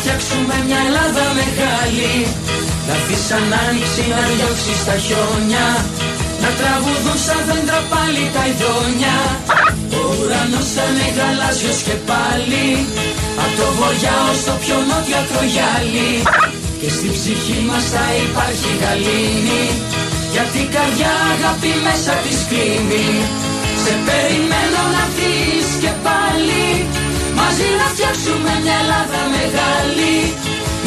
να φτιάξουμε μια Ελλάδα μεγάλη Να έρθει σαν άνοιξη να διώξει τα χιόνια. Να τραγουδούν σαν δέντρα πάλι τα ειδόνια. Ο ουρανός θα είναι γαλάζιος και πάλι. Απ' το βορειά ως το πιο νότια τρογιάλι. Και στη ψυχή μας θα υπάρχει γαλήνη. Γιατί η καρδιά αγάπη μέσα της κλείνει Σε περιμένω να δεις και πάλι Μαζί να φτιάξουμε μια Ελλάδα μεγάλη.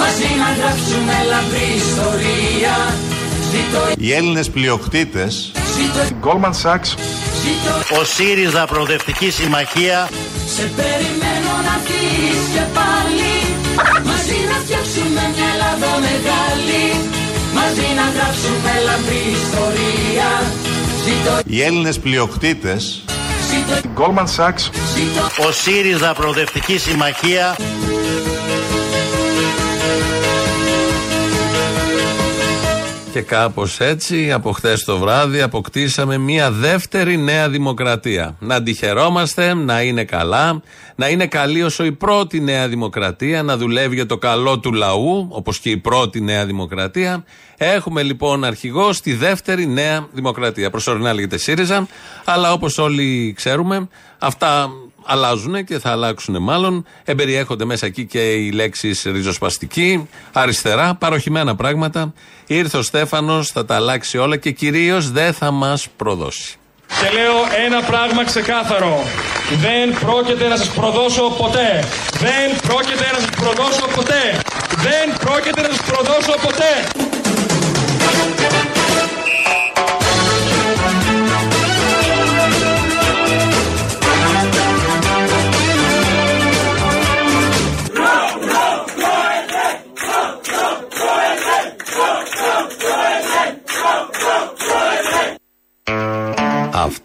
Μαζί να γράψουμε λαμπρή ιστορία. Οι Έλληνες πλειοκτήτες. Goldman Sachs. Ο ΣΥΡΙΖΑ Προοδευτική Συμμαχία. Σε περιμένω να δεις και πάλι. Μαζί να φτιάξουμε μια Ελλάδα μεγάλη. Μαζί να γράψουμε λαμπρή ιστορία. Οι Έλληνες πλειοκτήτες Goldman Sachs. Ο ΣΥΡΙΖΑ Προοδευτική Συμμαχία Και κάπως έτσι από χθες το βράδυ αποκτήσαμε μια δεύτερη νέα δημοκρατία. Να αντιχαιρόμαστε, να είναι καλά, να είναι καλή όσο η πρώτη νέα δημοκρατία, να δουλεύει για το καλό του λαού, όπως και η πρώτη νέα δημοκρατία. Έχουμε λοιπόν αρχηγός στη δεύτερη νέα δημοκρατία. Προσωρινά λέγεται ΣΥΡΙΖΑ, αλλά όπως όλοι ξέρουμε, αυτά αλλάζουν και θα αλλάξουν μάλλον. Εμπεριέχονται μέσα εκεί και οι λέξεις ριζοσπαστική, αριστερά, παροχημένα πράγματα. Ήρθε ο Στέφανος, θα τα αλλάξει όλα και κυρίως δεν θα μας προδώσει. Και λέω ένα πράγμα ξεκάθαρο. Δεν πρόκειται να σας προδώσω ποτέ. Δεν πρόκειται να σας προδώσω ποτέ. Δεν πρόκειται να σας προδώσω ποτέ.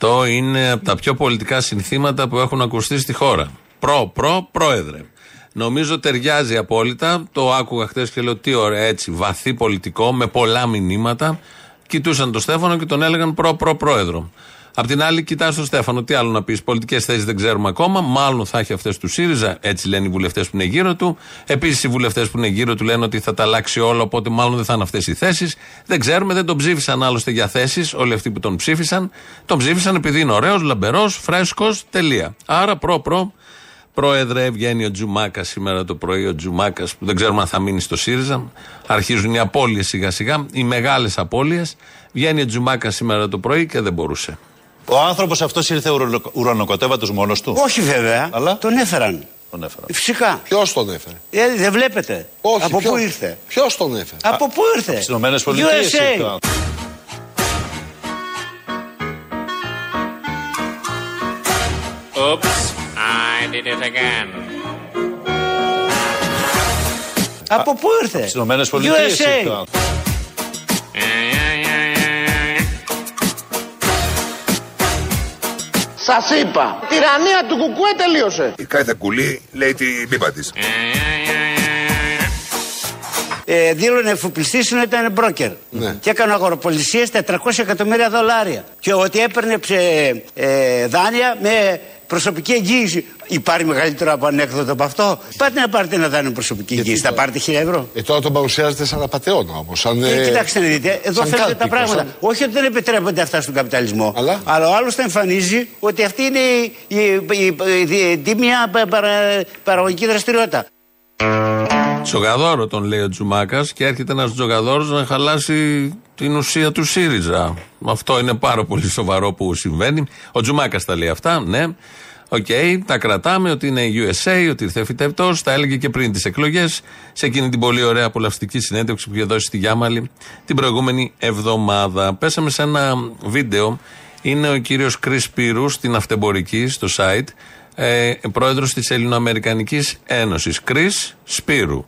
Αυτό είναι από τα πιο πολιτικά συνθήματα που έχουν ακουστεί στη χώρα. Προ, προ, πρόεδρε. Νομίζω ταιριάζει απόλυτα. Το άκουγα χθες και λέω τι ωραία έτσι, βαθύ πολιτικό, με πολλά μηνύματα. Κοιτούσαν τον Στέφανο και τον έλεγαν προ, προ, πρόεδρο. Απ' την άλλη, κοιτάς τον Στέφανο. Τι άλλο να πεις. Πολιτικές θέσεις δεν ξέρουμε ακόμα. Μάλλον θα έχει αυτές του ΣΥΡΙΖΑ. Έτσι λένε οι βουλευτές που είναι γύρω του. Επίσης, οι βουλευτές που είναι γύρω του λένε ότι θα τα αλλάξει όλο. Οπότε, μάλλον δεν θα είναι αυτές οι θέσεις. Δεν ξέρουμε. Δεν τον ψήφισαν άλλωστε για θέσεις. Όλοι αυτοί που τον ψήφισαν. Τον ψήφισαν επειδή είναι ωραίος, λαμπερός, φρέσκος. Τελεία. Άρα, προ-προ. Πρόεδρε, βγαίνει ο Τζουμάκα σήμερα το πρωί. Ο Τζουμάκας που δεν ξέρουμε αν θα μείνει στο ΣΥΡΙΖΑ. Αρχίζουν οι απώλειες σιγά-σιγά, οι μεγάλες απώλειες. Βγαίνει ο Τζουμάκας σήμερα το πρωί και δεν μπορούσε. Ο άνθρωπος αυτός ήρθε ουρανο, ουρανοκατέβατος μόνος του Όχι βέβαια. Αλλά; Τον έφεραν. Τον έφεραν Φυσικά. Ποιος τον έφερε; Ε, δεν βλέπετε. Όχι, Από ποιο- πού ήρθε; Ποιος τον έφερε; Από πού ήρθε; Στις Ηνωμένες Πολιτείες USA. ήρθε. Oops, I did it again. Από πού ήρθε; Στις Ηνωμένες Πολιτείες USA. Σας είπα, τυραννία του κουκουέ τελείωσε. Η κάθε κουλή λέει την πίπα της. Yeah, yeah, yeah, yeah, yeah. Ε, δήλωνε εφοπλιστής ότι ήταν μπρόκερ. Και έκανε αγοροπολισίες 400 εκατομμύρια δολάρια. Και ότι έπαιρνε ψε, ε, δάνεια με προσωπική εγγύηση. Υπάρχει μεγαλύτερο από ανέκδοτο από αυτό. Πάτε να πάρετε ένα δάνειο προσωπική εγγύηση. Θα πάρετε 1000 ευρώ. Ε, τώρα τον παρουσιάζετε σαν απαταιώνα όμω. Σαν, Ε, ε, κοιτάξτε να δείτε, εδώ σαν φαίνονται τα κάλπικο, πράγματα. σαν- Όχι ότι δεν επιτρέπονται αυτά στον καπιταλισμό. Αλλά? ο άλλο θα εμφανίζει ότι αυτή είναι η, η, η, η- η τίμια πα- παρα- παραγωγική δραστηριότητα. Τζογαδόρο τον λέει ο Τζουμάκας και έρχεται ένας τζογαδόρος να χαλάσει την ουσία του ΣΥΡΙΖΑ. Αυτό είναι πάρα πολύ σοβαρό που συμβαίνει. Ο Τζουμάκας τα λέει αυτά, ναι. Οκ, τα κρατάμε ότι είναι USA, ότι ήρθε φυτευτός. Τα έλεγε και πριν τις εκλογές, σε εκείνη την πολύ ωραία απολαυστική συνέντευξη που είχε δώσει στη Γιάμαλη την προηγούμενη εβδομάδα. Πέσαμε σε ένα βίντεο. Είναι ο κύριος Κρι Πύρου στην Αυτεμπορική, στο site, ε, πρόεδρος της Ελληνοαμερικανικής Ένωσης. Κρι Σπύρου.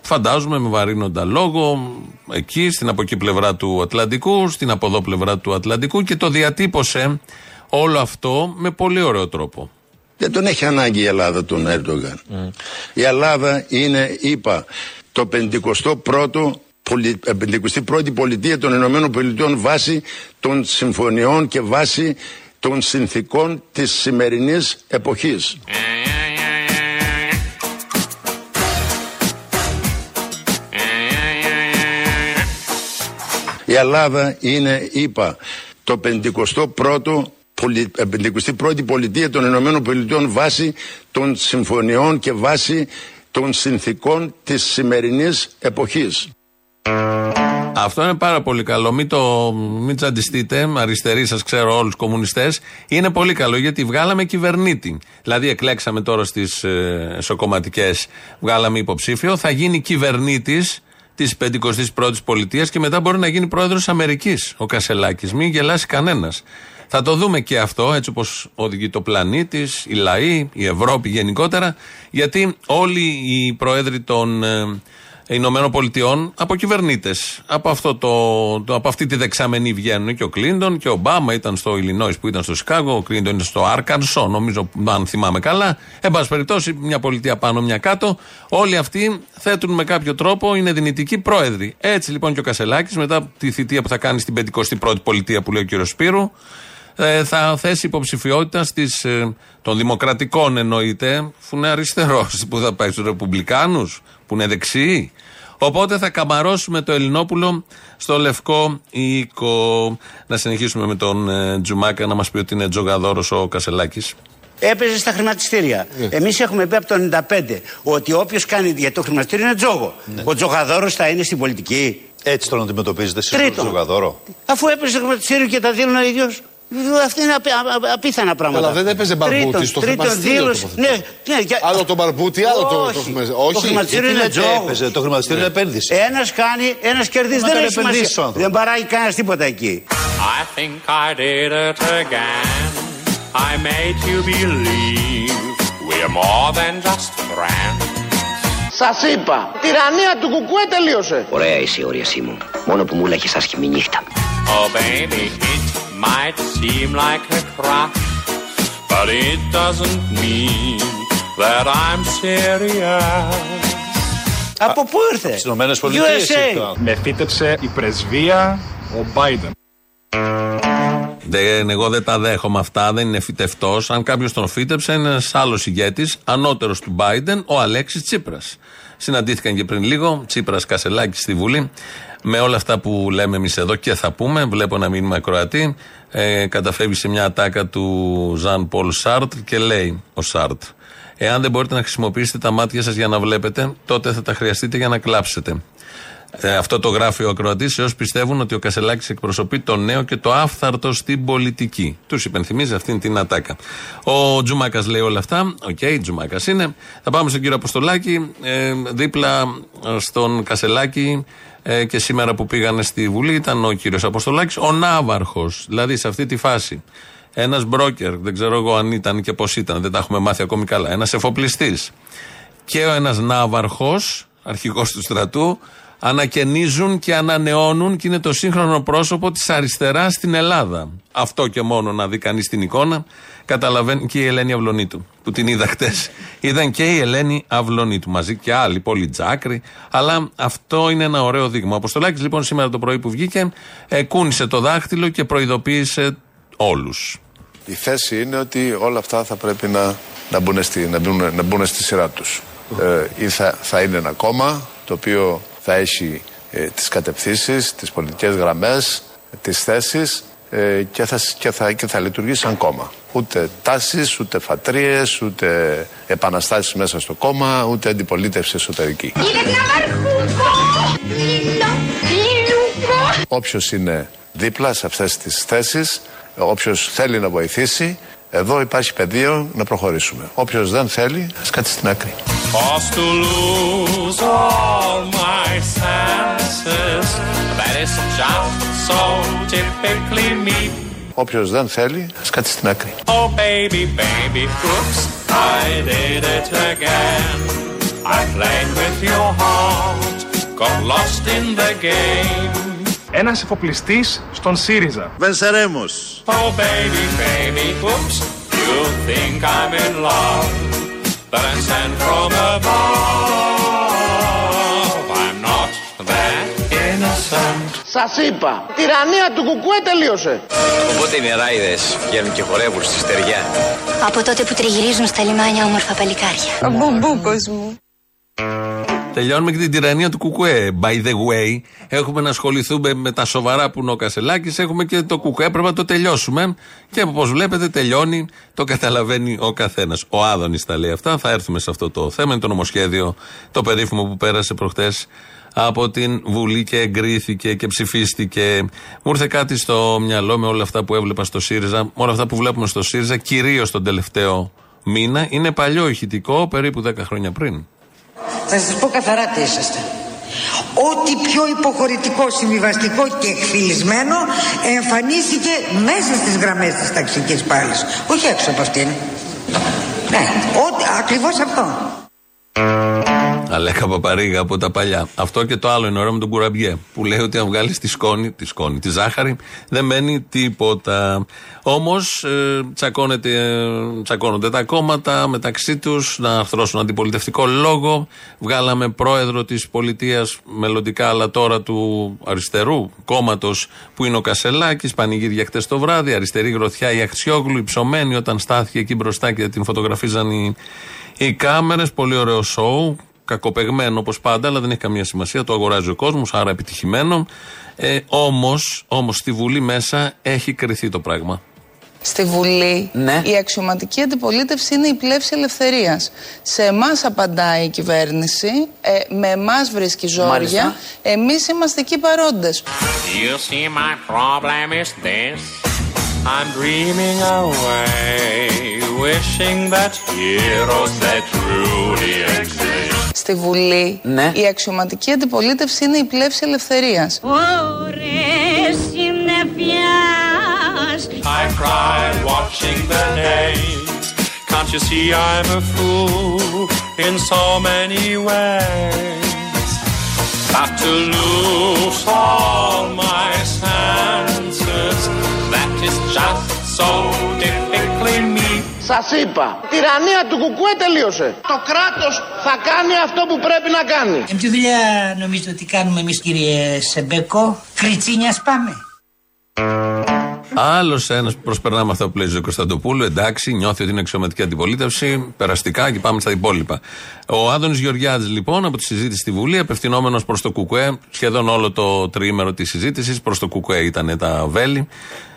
Φαντάζομαι με βαρύνοντα λόγο εκεί, στην από εκεί πλευρά του Ατλαντικού, στην από εδώ πλευρά του Ατλαντικού και το διατύπωσε όλο αυτό με πολύ ωραίο τρόπο. Δεν τον έχει ανάγκη η Ελλάδα τον Έρντογαν. Η Ελλάδα είναι, είπα, το 51ο πολι- ε, 51η πολιτεία των Ηνωμένων Πολιτειών βάσει των συμφωνιών και βάσει των συνθήκων της σημερινής εποχής. Η Ελλάδα είναι, είπα, το 51ο 51η ε, πολιτεία των Ηνωμένων Πολιτειών βάσει των συμφωνιών και βάσει των συνθήκων της σημερινής εποχής. Αυτό είναι πάρα πολύ καλό. Μην το μην τσαντιστείτε. Αριστεροί σας ξέρω όλους κομμουνιστές. Είναι πολύ καλό γιατί βγάλαμε κυβερνήτη. Δηλαδή, εκλέξαμε τώρα στις ε, εσωκομματικές, βγάλαμε υποψήφιο. Θα γίνει κυβερνήτης της 51η πολιτείας και μετά μπορεί να γίνει πρόεδρος Αμερικής ο Κασελάκης. Μην γελάσει κανένας. Θα το δούμε και αυτό, έτσι όπως οδηγεί το πλανήτη, η λαοί, η Ευρώπη γενικότερα, γιατί όλοι οι πρόεδροι των ε, Ηνωμένων Πολιτειών από κυβερνήτες. Από, αυτό το, το, από αυτή τη δεξαμενή βγαίνουν και ο Κλίντον και ο Ομπάμα ήταν στο Ιλινόης που ήταν στο Σικάγο, ο Κλίντον είναι στο Άρκανσο, νομίζω, αν θυμάμαι καλά. Εν πάση περιπτώσει, μια πολιτεία πάνω, μια κάτω. Όλοι αυτοί θέτουν με κάποιο τρόπο, είναι δυνητικοί πρόεδροι. Έτσι λοιπόν και ο Κασελάκης, μετά τη θητεία που θα κάνει στην 51η πολιτεία που λέει ο κύριος Σπύρου, ε, θα θέσει υποψηφιότητα στις, ε, των Δημοκρατικών εννοείται, που είναι αριστερός, που θα πάει στους Ρεπουμπλικάνους, που είναι δεξιοί. Οπότε θα καμαρώσουμε το Ελληνόπουλο στο λευκό οίκο. Να συνεχίσουμε με τον ε, Τζουμάκα να μας πει ότι είναι τζογαδόρος ο Κασελάκης. Έπαιζε στα χρηματιστήρια. Ναι. Εμείς έχουμε πει από το 95 ότι όποιος κάνει για το χρηματιστήριο είναι τζόγο. Ναι. Ο τζογαδόρος θα είναι στην πολιτική. Έτσι τον αντιμετωπίζετε εσείς Τρίτον. τον τζογαδόρο; Αφού έπαιζε στο χρηματιστήριο και τα δίνουν ο ίδιος. Αυτά είναι απ, απ, απίθανα πράγματα. Αλλά δεν έπαιζε μπαρμπούτι Τρίτον- στο τρίτον χρηματιστήριο δήλωση- τοποθετήθηκε. Ναι, ναι, και- Άλλο το μπαρμπούτι, άλλο το- το Όχι. χρημα- Το όχι. χρηματιστήριο Γιατί είναι λέτε τζόγο. έπαιζε, το χρηματιστήριο είναι επένδυση. Ένας κάνει, ένας κερδίζει. Μα Δεν κάνει έχει επενδύσεις ο σημασία. άνθρωπος. Δεν παράγει κανένας τίποτα εκεί. I think I did it again. I made you believe we're more than just friends. Σας είπα, τυραννία του κουκουέ τελείωσε. Ωραία είσαι η όρια μου. Μόνο που μου λέγες άσχημη νύχτα. Oh baby, it might seem like a crush, but it doesn't mean that I'm serious. Από πού ήρθε? Στις Ηνωμένες Πολιτείες USA. ήρθε. Με φύτεψε η πρεσβεία ο Biden. Δεν, εγώ δεν τα δέχομαι αυτά, δεν είναι φυτευτός. Αν κάποιος τον φύτεψε, είναι ένας άλλος ηγέτης, ανώτερος του Biden, ο Αλέξης Τσίπρας. Συναντήθηκαν και πριν λίγο, Τσίπρας Κασελάκης στη Βουλή. Με όλα αυτά που λέμε εμείς εδώ και θα πούμε, βλέπω ένα μήνυμα Κροατή. Ε, καταφεύγει σε μια ατάκα του Ζαν Πολ Σάρτ και λέει ο Σάρτ. Εάν δεν μπορείτε να χρησιμοποιήσετε τα μάτια σας για να βλέπετε, τότε θα τα χρειαστείτε για να κλάψετε. Ε, αυτό το γράφει ο ακροατής σε όσου πιστεύουν ότι ο Κασελάκης εκπροσωπεί το νέο και το άφθαρτο στην πολιτική. Τους υπενθυμίζει αυτήν την ατάκα. Ο Τζουμάκας λέει όλα αυτά. Οκ, okay, Τζουμάκας είναι. Θα πάμε στον κύριο Αποστολάκη. Ε, δίπλα στον Κασελάκη ε, και σήμερα που πήγανε στη Βουλή ήταν ο κύριος Αποστολάκης, ο Ναύαρχος. Δηλαδή σε αυτή τη φάση. Ένας μπρόκερ, δεν ξέρω εγώ αν ήταν και πώς ήταν, δεν τα έχουμε μάθει ακόμη καλά. Ένας εφοπλιστής και ένας ναύαρχος, αρχηγός του στρατού, ανακαινίζουν και ανανεώνουν και είναι το σύγχρονο πρόσωπο της αριστεράς στην Ελλάδα. Αυτό και μόνο να δει κανείς την εικόνα, καταλαβαίνει και η Ελένη Αυλονίτου, που την είδα χτες. Είδαν και η Ελένη Αυλονίτου μαζί και άλλοι, πολλοί τζάκροι, αλλά αυτό είναι ένα ωραίο δείγμα. Ο Αποστολάκης λοιπόν σήμερα το πρωί που βγήκε, ε, κούνησε το δάχτυλο και προειδοποίησε όλους. Η θέση είναι ότι όλα αυτά θα πρέπει να, να, μπουν, στη, να, μπουν, να μπουν στη σειρά τους. Ε, ή θα, θα είναι ένα κόμμα το οποίο θα έχει ε, τις κατευθύνσεις, τις πολιτικές γραμμές, τις θέσεις ε, και, θα, και, θα, και θα λειτουργήσει σαν κόμμα. Ούτε τάσεις, ούτε φατρίες, ούτε επαναστάσεις μέσα στο κόμμα, ούτε αντιπολίτευση εσωτερική. Όποιος είναι δίπλα σε αυτές τις θέσεις, όποιος θέλει να βοηθήσει, εδώ υπάρχει πεδίο να προχωρήσουμε. Όποιος δεν θέλει, ας κάτσει στην άκρη. Forced to lose all my senses. That is just so typically me. Όποιος δεν θέλει, ας κάτσει στην άκρη. Oh baby, baby, oops, I did it again. I played with your heart, got lost in the game. Ένας εφοπλιστής στον ΣΥΡΙΖΑ. Βενσερέμος. Oh baby, baby, oops, you think I'm in love, but I'm sent from above. Innocent. Σας είπα, τυραννία του κουκουέ τελείωσε. Οπότε οι νεράιδες βγαίνουν και χορεύουν στη στεριά. Από τότε που τριγυρίζουν στα λιμάνια όμορφα παλικάρια. Ο μπουμπούκος μου. Τελειώνουμε και την τυραννία του Κουκουέ. By the way, έχουμε να ασχοληθούμε με τα σοβαρά που είναι ο Κασελάκη. Έχουμε και το Κουκουέ, πρέπει να το τελειώσουμε. Και όπω βλέπετε, τελειώνει, το καταλαβαίνει ο καθένα. Ο Άδωνη τα λέει αυτά. Θα έρθουμε σε αυτό το θέμα. Είναι το νομοσχέδιο, το περίφημο που πέρασε προχτέ από την Βουλή και εγκρίθηκε και ψηφίστηκε. Μου ήρθε κάτι στο μυαλό με όλα αυτά που έβλεπα στο ΣΥΡΙΖΑ, με όλα αυτά που βλέπουμε στο ΣΥΡΙΖΑ, κυρίως τον τελευταίο μήνα. Είναι παλιό ηχητικό, περίπου 10 χρόνια πριν. Θα σας πω καθαρά τι είσαστε. Ό,τι πιο υποχωρητικό, συμβιβαστικό και εκφυλισμένο εμφανίστηκε μέσα στις γραμμές της ταξικής πάλης. Όχι έξω από αυτήν. Ναι, ό,τι, ακριβώς αυτό. Αλέκα Παπαρίγα από τα παλιά. Αυτό και το άλλο είναι ωραίο με τον κουραμπιέ. Που λέει ότι αν βγάλεις τη σκόνη, τη σκόνη, τη ζάχαρη, δεν μένει τίποτα. Όμως ε, τσακώνονται τα κόμματα μεταξύ τους να αρθρώσουν αντιπολιτευτικό λόγο. Βγάλαμε πρόεδρο της πολιτείας μελλοντικά, αλλά τώρα του αριστερού κόμματος που είναι ο Κασελάκης. Πανηγύρια χτες το βράδυ. Αριστερή γροθιά η Αξιόγλου, υψωμένη όταν στάθηκε εκεί μπροστά και την φωτογραφίζαν οι, οι κάμερες. Πολύ ωραίο σοου κακοπεγμένο όπως πάντα, αλλά δεν έχει καμία σημασία. Το αγοράζει ο κόσμος, άρα επιτυχημένο. Ε, Όμως, όμως, στη Βουλή μέσα έχει κρυθεί το πράγμα. Στη Βουλή η αξιωματική αντιπολίτευση είναι η πλεύση ελευθερίας. Σε εμάς απαντάει η κυβέρνηση, ε, με εμάς βρίσκει ζόρια. Εμείς είμαστε εκεί παρόντες. You see my problem is this I'm dreaming away Wishing that heroes that truly exist Στη Βουλή η αξιωματική αντιπολίτευση είναι η πλεύση ελευθερία. Ωρες συννεφιάς I cried watching the names Can't you see I'm a fool In so many ways But to lose all my senses That is just so typically me Σας είπα, η τυραννία του κουκουέ τελείωσε. Το κράτος θα κάνει αυτό που πρέπει να κάνει. Ε, ποια δουλειά νομίζετε ότι κάνουμε εμείς κύριε Σεμπέκο, κριτσίνιας πάμε. Άλλος ένας που προσπερνά με αυτά που λέει ο Κωνσταντοπούλου, εντάξει, νιώθει ότι είναι αξιωματική αντιπολίτευση, περαστικά και πάμε στα υπόλοιπα. Ο Άδωνης Γεωργιάδης, λοιπόν, από τη συζήτηση στη Βουλή, απευθυνόμενος προς το Κουκουέ, σχεδόν όλο το τριήμερο της συζήτησης, προς το Κουκουέ ήταν τα βέλη.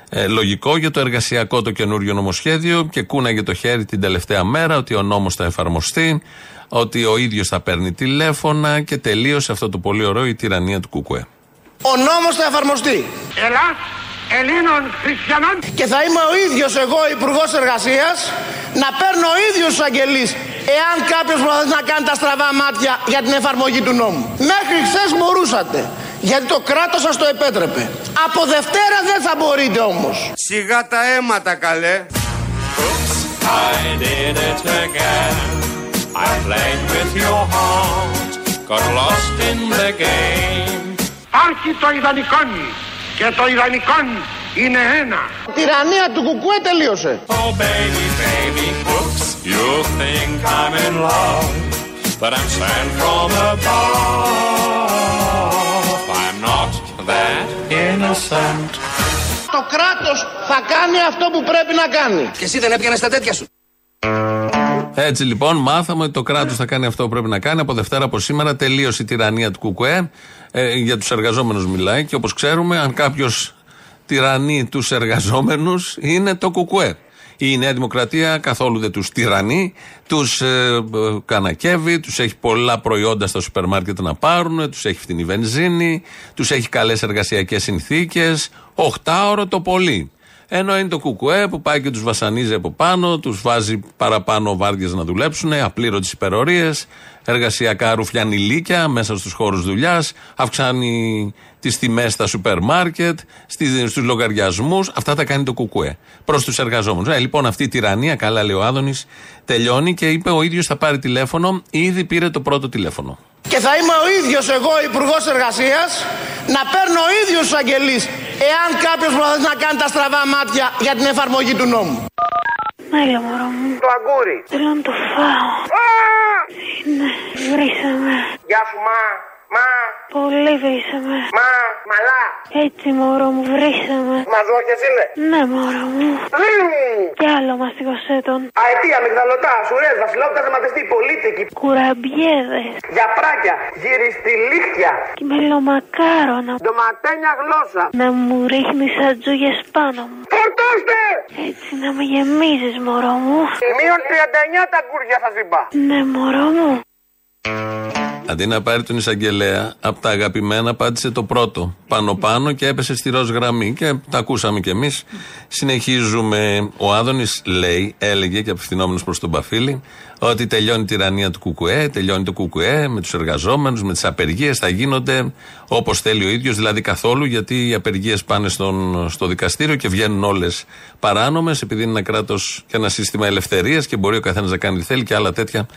Ε, λογικό για το εργασιακό το καινούριο νομοσχέδιο και κούναγε το χέρι την τελευταία μέρα ότι ο νόμος θα εφαρμοστεί, ότι ο ίδιος θα παίρνει τηλέφωνα και τελείωσε αυτό το πολύ ωραίο η τυραννία του Κουκουέ. Ο νόμος θα εφαρμοστεί. Ελλάς Ελλήνων Χριστιανών Και θα είμαι ο ίδιος εγώ υπουργός Εργασίας να παίρνω ο ίδιος τους αγγελείς εάν κάποιος προσπαθεί να κάνει τα στραβά μάτια για την εφαρμογή του νόμου. Μέχρι χθες μπορούσατε. Γιατί το κράτος σας το επέτρεπε. Από Δευτέρα δεν θα μπορείτε όμως. Σιγά τα αίματα καλέ I did it again I played with your heart Got lost in the game Υπάρχει το ιδανικόν και το ιδανικόν είναι ένα Η τυραννία του κουκουέ τελείωσε. Oh baby, baby, oops You think I'm in love But I'm sent from above innocent Το κράτος θα κάνει αυτό που πρέπει να κάνει. Και εσύ δεν έπιανες τα τέτοια σου. Έτσι λοιπόν, μάθαμε ότι το κράτος θα κάνει αυτό που πρέπει να κάνει. Από Δευτέρα από σήμερα τελείωσε η τυραννία του Κουκουέ. Ε, για τους εργαζόμενους μιλάει και όπως ξέρουμε, αν κάποιος τυραννεί τους εργαζόμενους, είναι το Κουκουέ. Η Νέα Δημοκρατία καθόλου δεν τους τυραννεί, τους ε, ε, κανακεύει, τους έχει πολλά προϊόντα στα σούπερ μάρκετ να πάρουν, τους έχει φτηνή βενζίνη, τους έχει καλές εργασιακές συνθήκες. Οχτάωρο το πολύ. Ενώ είναι το κουκουέ που πάει και τους βασανίζει από πάνω, τους βάζει παραπάνω βάρδιες να δουλέψουν, απλήρωτες υπερορίες, εργασιακά ρουφιανιλίκια μέσα στους χώρους δουλειάς, αυξάνει τις τιμές στα σούπερ μάρκετ, στους λογαριασμούς. Αυτά τα κάνει το κουκουέ προς τους εργαζόμενους. Ε, λοιπόν, αυτή η τυραννία, καλά λέει ο Άδωνης, τελειώνει και είπε ο ίδιος θα πάρει τηλέφωνο. Ήδη πήρε το πρώτο τηλέφωνο. Και θα είμαι ο ίδιος εγώ υπουργός Εργασίας να παίρνω ο ίδιος τους αγγελείς εάν κάποιος προσπαθεί να κάνει τα στραβά μάτια για την εφαρμογή του νόμου. Έλα μωρό μου. Το αγκούρι Θέλω να το φάω. Α! Ναι, βρήσαμε Γεια σου μα Μα. Πολύ βρήσαμε. Μα, μαλά. Έτσι μωρό μου βρήσαμε. Μαζόχες είναι. Ναι μωρό μου. Μμμ. Κι άλλο μαστιγωσέ τον. Αετία, αμυγδαλωτά, σουρές, βασιλόπτα, θεματιστή, πολίτικη. Κουραμπιέδες. Για πράκια, γυριστηλίχτια. Και μελομακάρονα. Ντοματένια γλώσσα. Να μου ρίχνεις ατζούγες πάνω μου. Φορτώστε! Έτσι να με γεμίζεις μωρό μου. Μείον 39 τα κούρια σας είπα. Ναι μωρό μου. Αντί να πάρει τον εισαγγελέα, από τα αγαπημένα πάτησε το πρώτο. Πάνω-πάνω και έπεσε στη ροζ γραμμή. Και τα ακούσαμε κι εμείς. Συνεχίζουμε. Ο Άδωνης λέει, έλεγε και απευθυνόμενος προς τον Παφίλη, ότι τελειώνει η τυραννία του Κουκουέ, τελειώνει το Κουκουέ με τους εργαζόμενους, με τις απεργίες. Θα γίνονται όπως θέλει ο ίδιος, δηλαδή καθόλου, γιατί οι απεργίες πάνε στον, στο δικαστήριο και βγαίνουν όλες παράνομες, επειδή είναι ένα κράτος και ένα σύστημα ελευθερίας και μπορεί ο καθένας να κάνει τι θέλει και άλλα τέτοια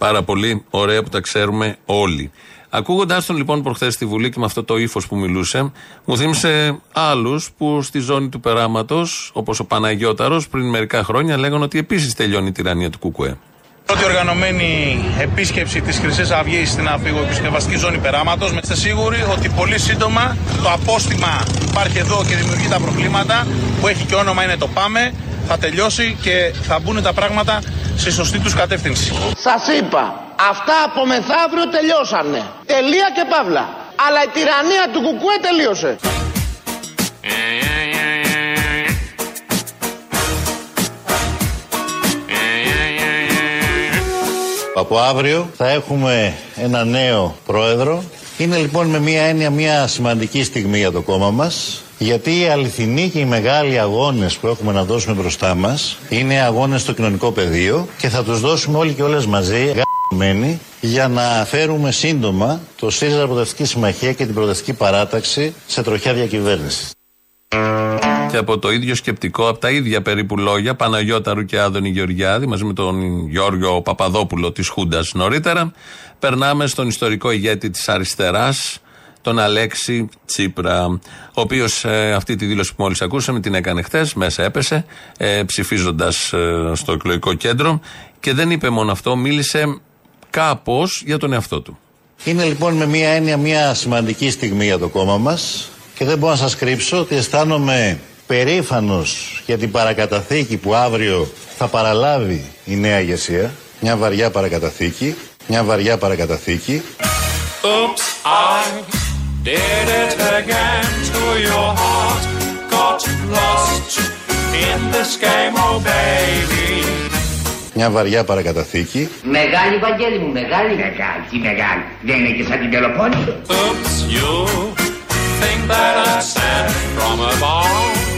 πάρα πολύ ωραία που τα ξέρουμε όλοι. Ακούγοντάς τον λοιπόν προχθές στη Βουλή και με αυτό το ύφος που μιλούσε, μου θύμισε άλλους που στη ζώνη του περάματος, όπως ο Παναγιώταρος, πριν μερικά χρόνια λέγανε ότι επίσης τελειώνει η τυραννία του Κουκουέ. Πρώτη οργανωμένη επίσκεψη της Χρυσής Αυγής στην αφηγοεπισκευαστική ζώνη περάματος. Είστε σίγουροι ότι πολύ σύντομα το απόστημα υπάρχει εδώ και δημιουργεί τα προβλήματα που έχει και όνομα είναι το Πάμε. Θα τελειώσει και θα μπουν τα πράγματα στη σωστή τους κατεύθυνση. Σας είπα, αυτά από μεθαύριο τελειώσανε. Τελεία και παύλα. Αλλά η τυραννία του κουκουέ τελείωσε. Από αύριο θα έχουμε ένα νέο πρόεδρο. Είναι λοιπόν με μία έννοια μια σημαντική στιγμή για το κόμμα μας. Γιατί οι αληθινοί και οι μεγάλοι αγώνες που έχουμε να δώσουμε μπροστά μας είναι αγώνες στο κοινωνικό πεδίο και θα τους δώσουμε όλοι και όλες μαζί γαμμένοι, για να φέρουμε σύντομα το ΣΥΡΙΖΑ Προοδευτική Συμμαχία και την Προοδευτική Παράταξη σε τροχιά διακυβέρνησης. Και από το ίδιο σκεπτικό, από τα ίδια περίπου λόγια, Παναγιώταρου και Άδωνη Γεωργιάδη, μαζί με τον Γιώργο Παπαδόπουλο της Χούντας νωρίτερα, περνάμε στον ιστορικό ηγέτη της αριστεράς, τον Αλέξη Τσίπρα, ο οποίος αυτή τη δήλωση που μόλις ακούσαμε την έκανε χθες, μέσα έπεσε, ε, ψηφίζοντας ε, στο εκλογικό κέντρο και δεν είπε μόνο αυτό, μίλησε κάπως για τον εαυτό του. Είναι λοιπόν με μία έννοια μια σημαντική στιγμή για το κόμμα μας και δεν μπορώ να σας κρύψω ότι αισθάνομαι περήφανος για την παρακαταθήκη που αύριο θα παραλάβει η νέα ηγεσία. Μια βαριά παρακαταθήκη, μια βαριά παρακαταθήκη. Oops, I did it again to your heart. Got lost in this game, oh baby. Μια βαριά παρακαταθήκη. Μεγάλη Βαγγέλη μου, μεγάλη. Μεγάλη, τι μεγάλη. Δεν είναι και σαν την Πελοπόννησο. Oops, you think that I sent from above.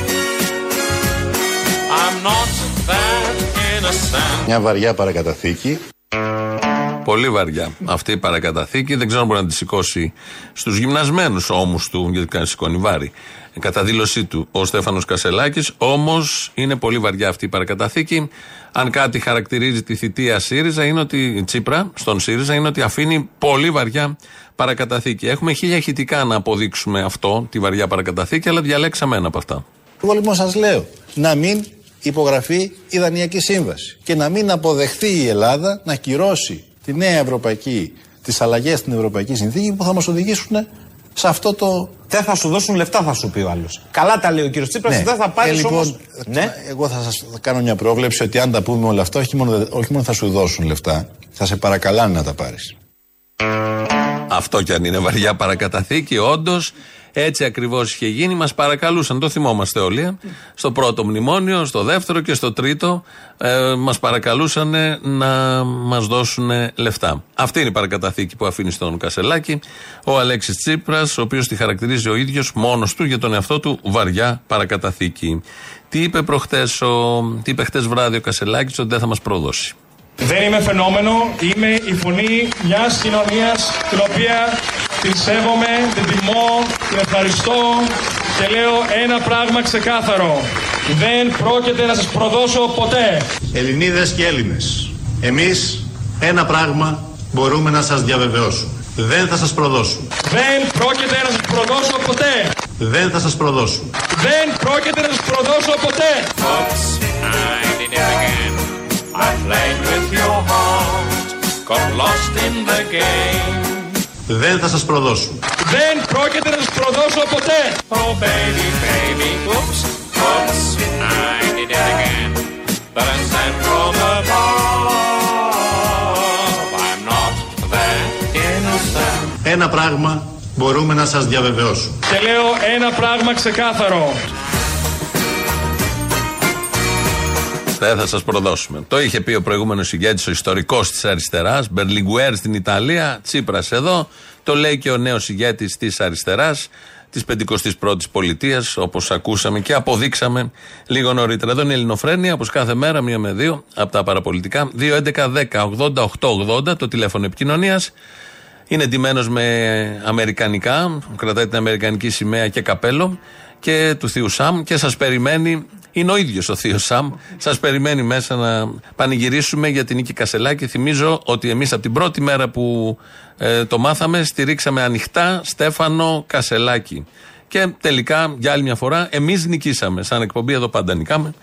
I'm not that innocent. Μια βαριά παρακαταθήκη. Πολύ βαριά αυτή η παρακαταθήκη. Δεν ξέρω αν μπορεί να τη σηκώσει στους γυμνασμένους ώμους του, γιατί κάνει σηκώνει βάρη. Κατά δήλωσή του ο Στέφανος Κασελάκης. Όμως είναι πολύ βαριά αυτή η παρακαταθήκη. Αν κάτι χαρακτηρίζει τη θητεία ΣΥΡΙΖΑ, είναι ότι, η Τσίπρα στον ΣΥΡΙΖΑ, είναι ότι αφήνει πολύ βαριά παρακαταθήκη. Έχουμε χίλια ηχητικά να αποδείξουμε αυτό, τη βαριά παρακαταθήκη, αλλά διαλέξαμε ένα από αυτά. Εγώ λοιπόν σας λέω να μην υπογραφεί η Δανειακή Σύμβαση και να μην αποδεχθεί η Ελλάδα να κυρώσει τη νέα ευρωπαϊκή, τις αλλαγές στην Ευρωπαϊκή Συνθήκη που θα μας οδηγήσουν σε αυτό το... Δεν θα σου δώσουν λεφτά, θα σου πει ο άλλος. Καλά τα λέει ο κύριος Τσίπρας, Ναι. δεν θα πάρεις Ε, λοιπόν, όμως... Ναι. Εγώ θα σας θα κάνω μια πρόβλεψη ότι αν τα πούμε όλα αυτά, όχι μόνο, όχι μόνο θα σου δώσουν λεφτά, θα σε παρακαλάνε να τα πάρεις. Αυτό κι αν είναι βαριά παρακαταθήκη, όντως έτσι ακριβώς είχε γίνει. Μας παρακαλούσαν, το θυμόμαστε όλοι. ε. Στο πρώτο μνημόνιο, στο δεύτερο και στο τρίτο ε, μας παρακαλούσαν να μας δώσουν λεφτά. Αυτή είναι η παρακαταθήκη που αφήνει στον Κασελάκη ο Αλέξης Τσίπρας, ο οποίος τη χαρακτηρίζει ο ίδιος μόνος του για τον εαυτό του βαριά παρακαταθήκη. Τι είπε προχτές ο, τι είπε χτες βράδυ ο Κασελάκης, ότι δεν θα μας προδώσει. Δεν είμαι φαινόμενο, είμαι η φωνή μιας κοινωνίας την οποία την σέβομαι, την τιμώ, την ευχαριστώ και λέω ένα πράγμα ξεκάθαρο. Δεν πρόκειται να σας προδώσω ποτέ. Ελληνίδες και Έλληνες, εμείς ένα πράγμα μπορούμε να σας διαβεβαιώσουμε. Δεν θα σας προδώσουμε. Δεν πρόκειται να σας προδώσω ποτέ. Δεν θα σας προδώσουμε. Δεν πρόκειται να σας προδώσω ποτέ. Oops, I did it again. I played with your heart, got lost in the game. Δεν θα σας προδώσουν. Δεν πρόκειται να τους προδώσω ποτέ. Oh baby, baby, oops, oops, I did it again. But I'm sent from above. I'm not that innocent. Ένα πράγμα μπορούμε να σας διαβεβαιώσουμε. Και λέω ένα πράγμα ξεκάθαρο. Δεν θα σας προδώσουμε. Το είχε πει ο προηγούμενος ηγέτης, ο ιστορικός της αριστεράς, Μπερλιγκουέρ στην Ιταλία, Τσίπρας εδώ. Το λέει και ο νέος ηγέτης της αριστεράς, της 51η πολιτείας, όπως ακούσαμε και αποδείξαμε λίγο νωρίτερα. Εδώ είναι η Ελληνοφρένεια, όπως κάθε μέρα, μία με δύο, από τα παραπολιτικά. 2.11.10.80.880 το τηλέφωνο επικοινωνίας. Είναι εντυμένο με αμερικανικά, κρατάει την αμερικανική σημαία και καπέλο και του Θείου Σαμ και σας περιμένει. Είναι ο ίδιος ο Θείος Σαμ. Σας περιμένει μέσα να πανηγυρίσουμε για την νίκη Κασελάκη. Θυμίζω ότι εμείς από την πρώτη μέρα που ε, το μάθαμε στηρίξαμε ανοιχτά Στέφανο Κασελάκη. Και τελικά, για άλλη μια φορά, εμείς νικήσαμε. Σαν εκπομπή εδώ πάντα νικάμε.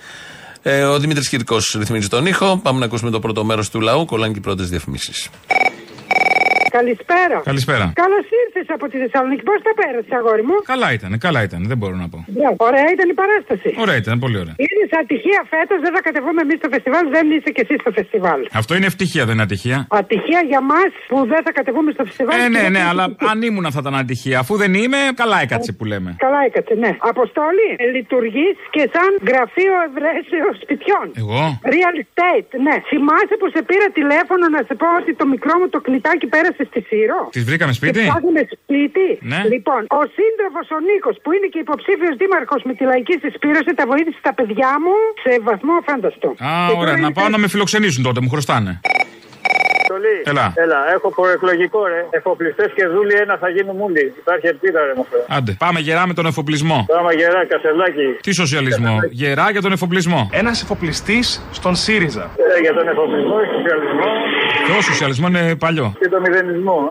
Ε, ο Δημήτρης Κυρικό ρυθμίζει τον ήχο. Πάμε να ακούσουμε το πρώτο μέρος του λαού. Κολλάνε και οι πρώτες διαφημίσεις. Καλησπέρα. Καλησπέρα. Καλώς ήρθε από τη Θεσσαλονίκη. Πώς τα πέρασε, αγόρι μου; Καλά ήταν, καλά ήταν, δεν μπορώ να πω. Μπράβο. Ωραία ήταν η παράσταση. Ωραία ήταν, πολύ ωραία. Είναι ατυχία φέτος, δεν θα κατεβούμε εμείς στο φεστιβάλ, δεν είσαι και εσύ στο φεστιβάλ. Αυτό είναι ευτυχία, δεν είναι ατυχία; Ατυχία για μας που δεν θα κατεβούμε στο φεστιβάλ. Ε, και ναι, δεν ναι, θα- αλλά αν ήμουν θα ήταν ατυχία. Αφού δεν είμαι, καλά έκατσε που λέμε. Καλά έκατσε, ναι. Αποστόλη, λειτουργείς και σαν γραφείο ευρέσεω σπιτιών. Εγώ; Real estate, ναι. Θυμάσαι που σε πήρα τηλέφωνο να σε πω ότι το μικρό μου το κλειτάκι πέρασε στη Σύρο; Τη βρήκαμε σπίτι; Και ψάχνουμε σπίτι. Ναι. Λοιπόν, ο σύντροφος ο Νίκος που είναι και υποψήφιος δήμαρχος με τη λαϊκή συσπήρωση τα βοήθησε τα παιδιά μου σε βαθμό φάνταστο. Α, ωραία, να πάω να με φιλοξενήσουν τότε, μου χρωστάνε. Έλα. Έλα, έχω προεκλογικό ρε. Εφοπλιστές και δούλοι ένα θα γίνουν μούλοι. Υπάρχει ελπίδα ρε μου φέρε. Άντε, πάμε γερά με τον εφοπλισμό. Πράγμα γερά, κασελάκι. Τι σοσιαλισμό, γερά για τον εφοπλισμό. Ένας εφοπλιστής στον ΣΥΡΙΖΑ. Ε, για τον εφοπλισμό, σοσιαλισμό Και ο σοσιαλισμός είναι παλιό. και τον μηδενισμό.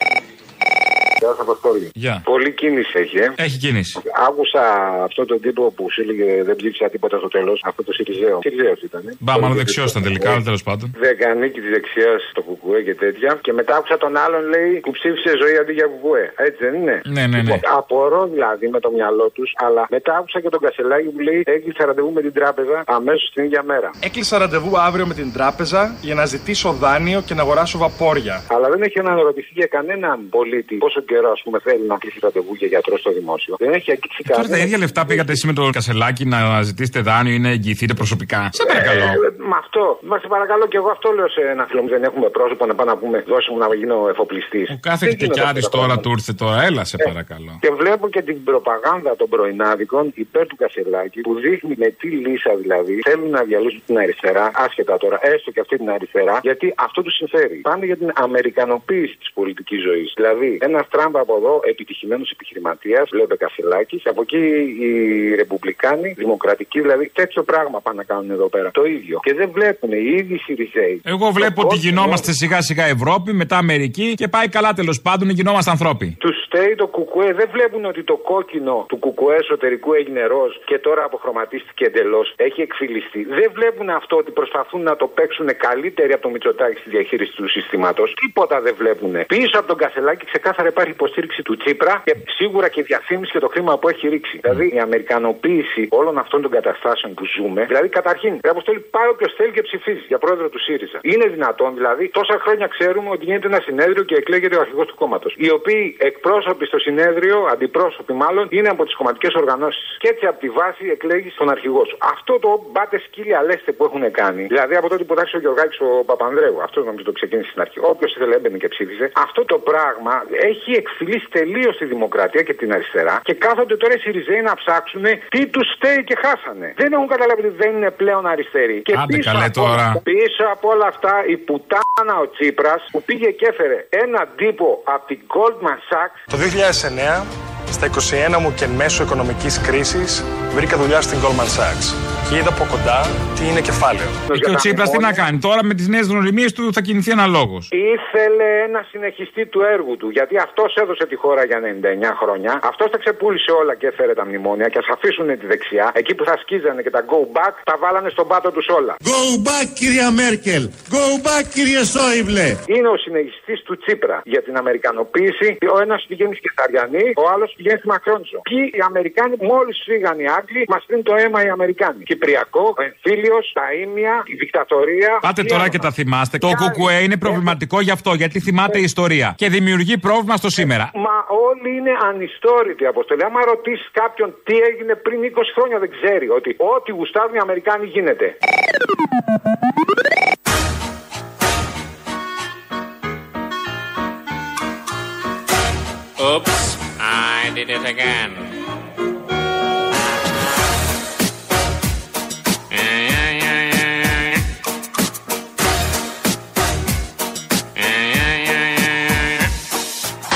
Γεια σας, Αποστόλη. Γεια. Πολύ κίνηση έχει, ε. Έχει κίνηση. Άκουσα αυτόν τον τύπο που σου έλεγε δεν ψήφισα τίποτα στο τέλος. Αυτό το Σιριζέο. Σιριζέος ήταν. ε. Μπα, μάλλον δεξιός ήταν τελικά, αλλά τέλος πάντων. Δεκανίκη της δεξιάς στο Κουκουέ και τέτοια. Και μετά άκουσα τον άλλον λέει που ψήφισε ζωή αντί για Κουκουέ. Έτσι δεν είναι; Ναι, ναι, ναι. Λοιπόν, απορώ δηλαδή με το μυαλό τους, αλλά μετά άκουσα και τον Κασελάκη που λέει έκλεισα ραντεβού με την τράπεζα αμέσως την ίδια μέρα. Έκλεισα ραντεβού αύριο με την τράπεζα για να ζητήσω δάνειο και να αγοράσω βαπόρια. Αλλά δεν έχει αναρωτηθεί για κανέναν πολίτη πόσο καιρό ας πούμε, θέλει να κλείσει ραντεβού για γιατρός στο δημόσιο. Δεν έχει αγγίξει Τώρα κανένα. τα ίδια λεφτά πήγατε εσείς με το κασελάκι να ζητήσετε δάνειο ή να εγγυηθείτε προσωπικά; Σε παρακαλώ. Ε, με αυτό. Μα σε παρακαλώ και εγώ αυτό λέω σε ένα φίλο μου. Δεν έχουμε πρόσωπο να πάω να πούμε δώσε μου να γίνω εφοπλιστής. Ο κάθε χτυκιάρη τώρα του ήρθε τώρα, έλα σε παρακαλώ. Και βλέπω και την προπαγάνδα των πρωινάδικων υπέρ του Κασελάκη που δείχνει με τι λύσα δηλαδή θέλουν να διαλύσουν την αριστερά, άσχετα τώρα, έστω και αυτή την αριστερά, γιατί αυτό τους συμφέρει. Πάνε για την αμερικανοποίηση της πολιτικής ζωής. Δηλαδή, ένα Τραμπ από εδώ, επιτυχημένος επιχειρηματίας, βλέπε Κασελάκη, από εκεί οι Ρεπουμπλικάνοι, Δημοκρατικοί, δηλαδή τέτοιο πράγμα πάνε να κάνουν εδώ πέρα. Το ίδιο. Και δεν βλέπουν οι ίδιοι Σιριζέοι. Εγώ βλέπω ότι γινόμαστε σιγά σιγά Ευρώπη, μετά Αμερική και πάει καλά τέλος πάντων, γινόμαστε ανθρώποι. Του στέει το κουκουέ. Δεν βλέπουν ότι το κόκκινο του κουκουέ εσωτερικού έγινε ροζ και τώρα αποχρωματίστηκε εντελώς. Έχει εκφυλιστεί. Δεν βλέπουν αυτό ότι προσπαθούν να το παίξουν καλύτεροι από το Μητσοτάκι στη διαχείριση του συστήματος. Τίποτα δεν βλέπουν. Πίσω από τον Κασελάκη ξεκάθαρα υπάρχει υποστήριξη του Τσίπρα και σίγουρα και η διαφήμιση και το χρήμα που έχει ρίξει. Δηλαδή η αμερικανοποίηση όλων αυτών των καταστάσεων που ζούμε. Δηλαδή καταρχήν, ρε Αποστόλη, πάει όποιος θέλει και ψηφίζει για πρόεδρο του ΣΥΡΙΖΑ. Είναι δυνατόν δηλαδή, τόσα χρόνια ξέρουμε ότι γίνεται ένα συνέδριο και εκλέγεται ο αρχηγός του κόμματος. Οι οποίοι εκπρόσωποι στο συνέδριο, αντιπρόσωποι μάλλον, είναι από τις κομματικές οργανώσεις. Και έτσι από τη βάση εκλέγεις τον αρχηγό σου. Αυτό το μπάτε σκύλια λέστε που έχουν κάνει, δηλαδή από τότε που τάξει ο Γεωργάκης ο Παπανδρέου, αυτό νομίζω το ξεκίνησε στην αρχή. Όποιος ήθελε έμπαινε και ψήφιζε. Αυτό το πράγμα έχει εκφυλίσει τελείως τη δημοκρατία και την αριστερά και κάθονται τώρα οι Σιριζέοι να ψάξουν τι τους στέει και χάσανε. Δεν έχουν καταλάβει ότι δεν είναι πλέον αριστεροί. Και Άντε πίσω καλέ από, τώρα. πίσω από όλα αυτά η πουτάνα ο Τσίπρας που πήγε και έφερε έναν τύπο από την Goldman Sachs Το 2009, στα 21 μου και εν μέσω οικονομικής κρίσης, βρήκα δουλειά στην Goldman Sachs και είδα από κοντά τι είναι κεφάλαιο. Και ο Τσίπρας τι να κάνει; Τώρα με τις νέες γνωριμίες του θα κινηθεί αναλόγως. Ήθελε ένα συνεχιστή του έργου του. Γιατί αυτός έδωσε τη χώρα για 99 χρόνια. Αυτός τα ξεπούλησε όλα και έφερε τα μνημόνια και ας αφήσουν τη δεξιά. Εκεί που θα σκίζανε και τα go back, τα βάλανε στον πάτο τους όλα. Go back κυρία Μέρκελ. Go back κύριε Σόιμπλε. Είναι ο συνεχιστής του Τσίπρα για την Αμερικανοποίηση. Ο ένας πηγαίνει στη Κεσαριανή, ο άλλος πηγαίνει στη Μακρόνισο. Ποιοι οι Αμερικάνοι, μόλις φύγαν οι Άγγλοι, μας πίνουν το αίμα οι Αμερικάνοι. Κυπριακό, ο εμφύλιος, τα ίμια, η δικτατορία. Πάτε τώρα και τα θυμάστε. Το κουκουέ είναι προβληματικό γι' αυτό, γιατί θυμάται η ιστορία. Και δημιουργεί πρόβλημα στο σήμερα. Μα όλοι είναι ανιστόρητοι, Αποστολή. Άμα ρωτήσεις κάποιον τι έγινε πριν 20 χρόνια, δεν ξέρει ότι ό,τι γουστάρουν οι Αμερικάνοι γίνεται. Oops, I did it again.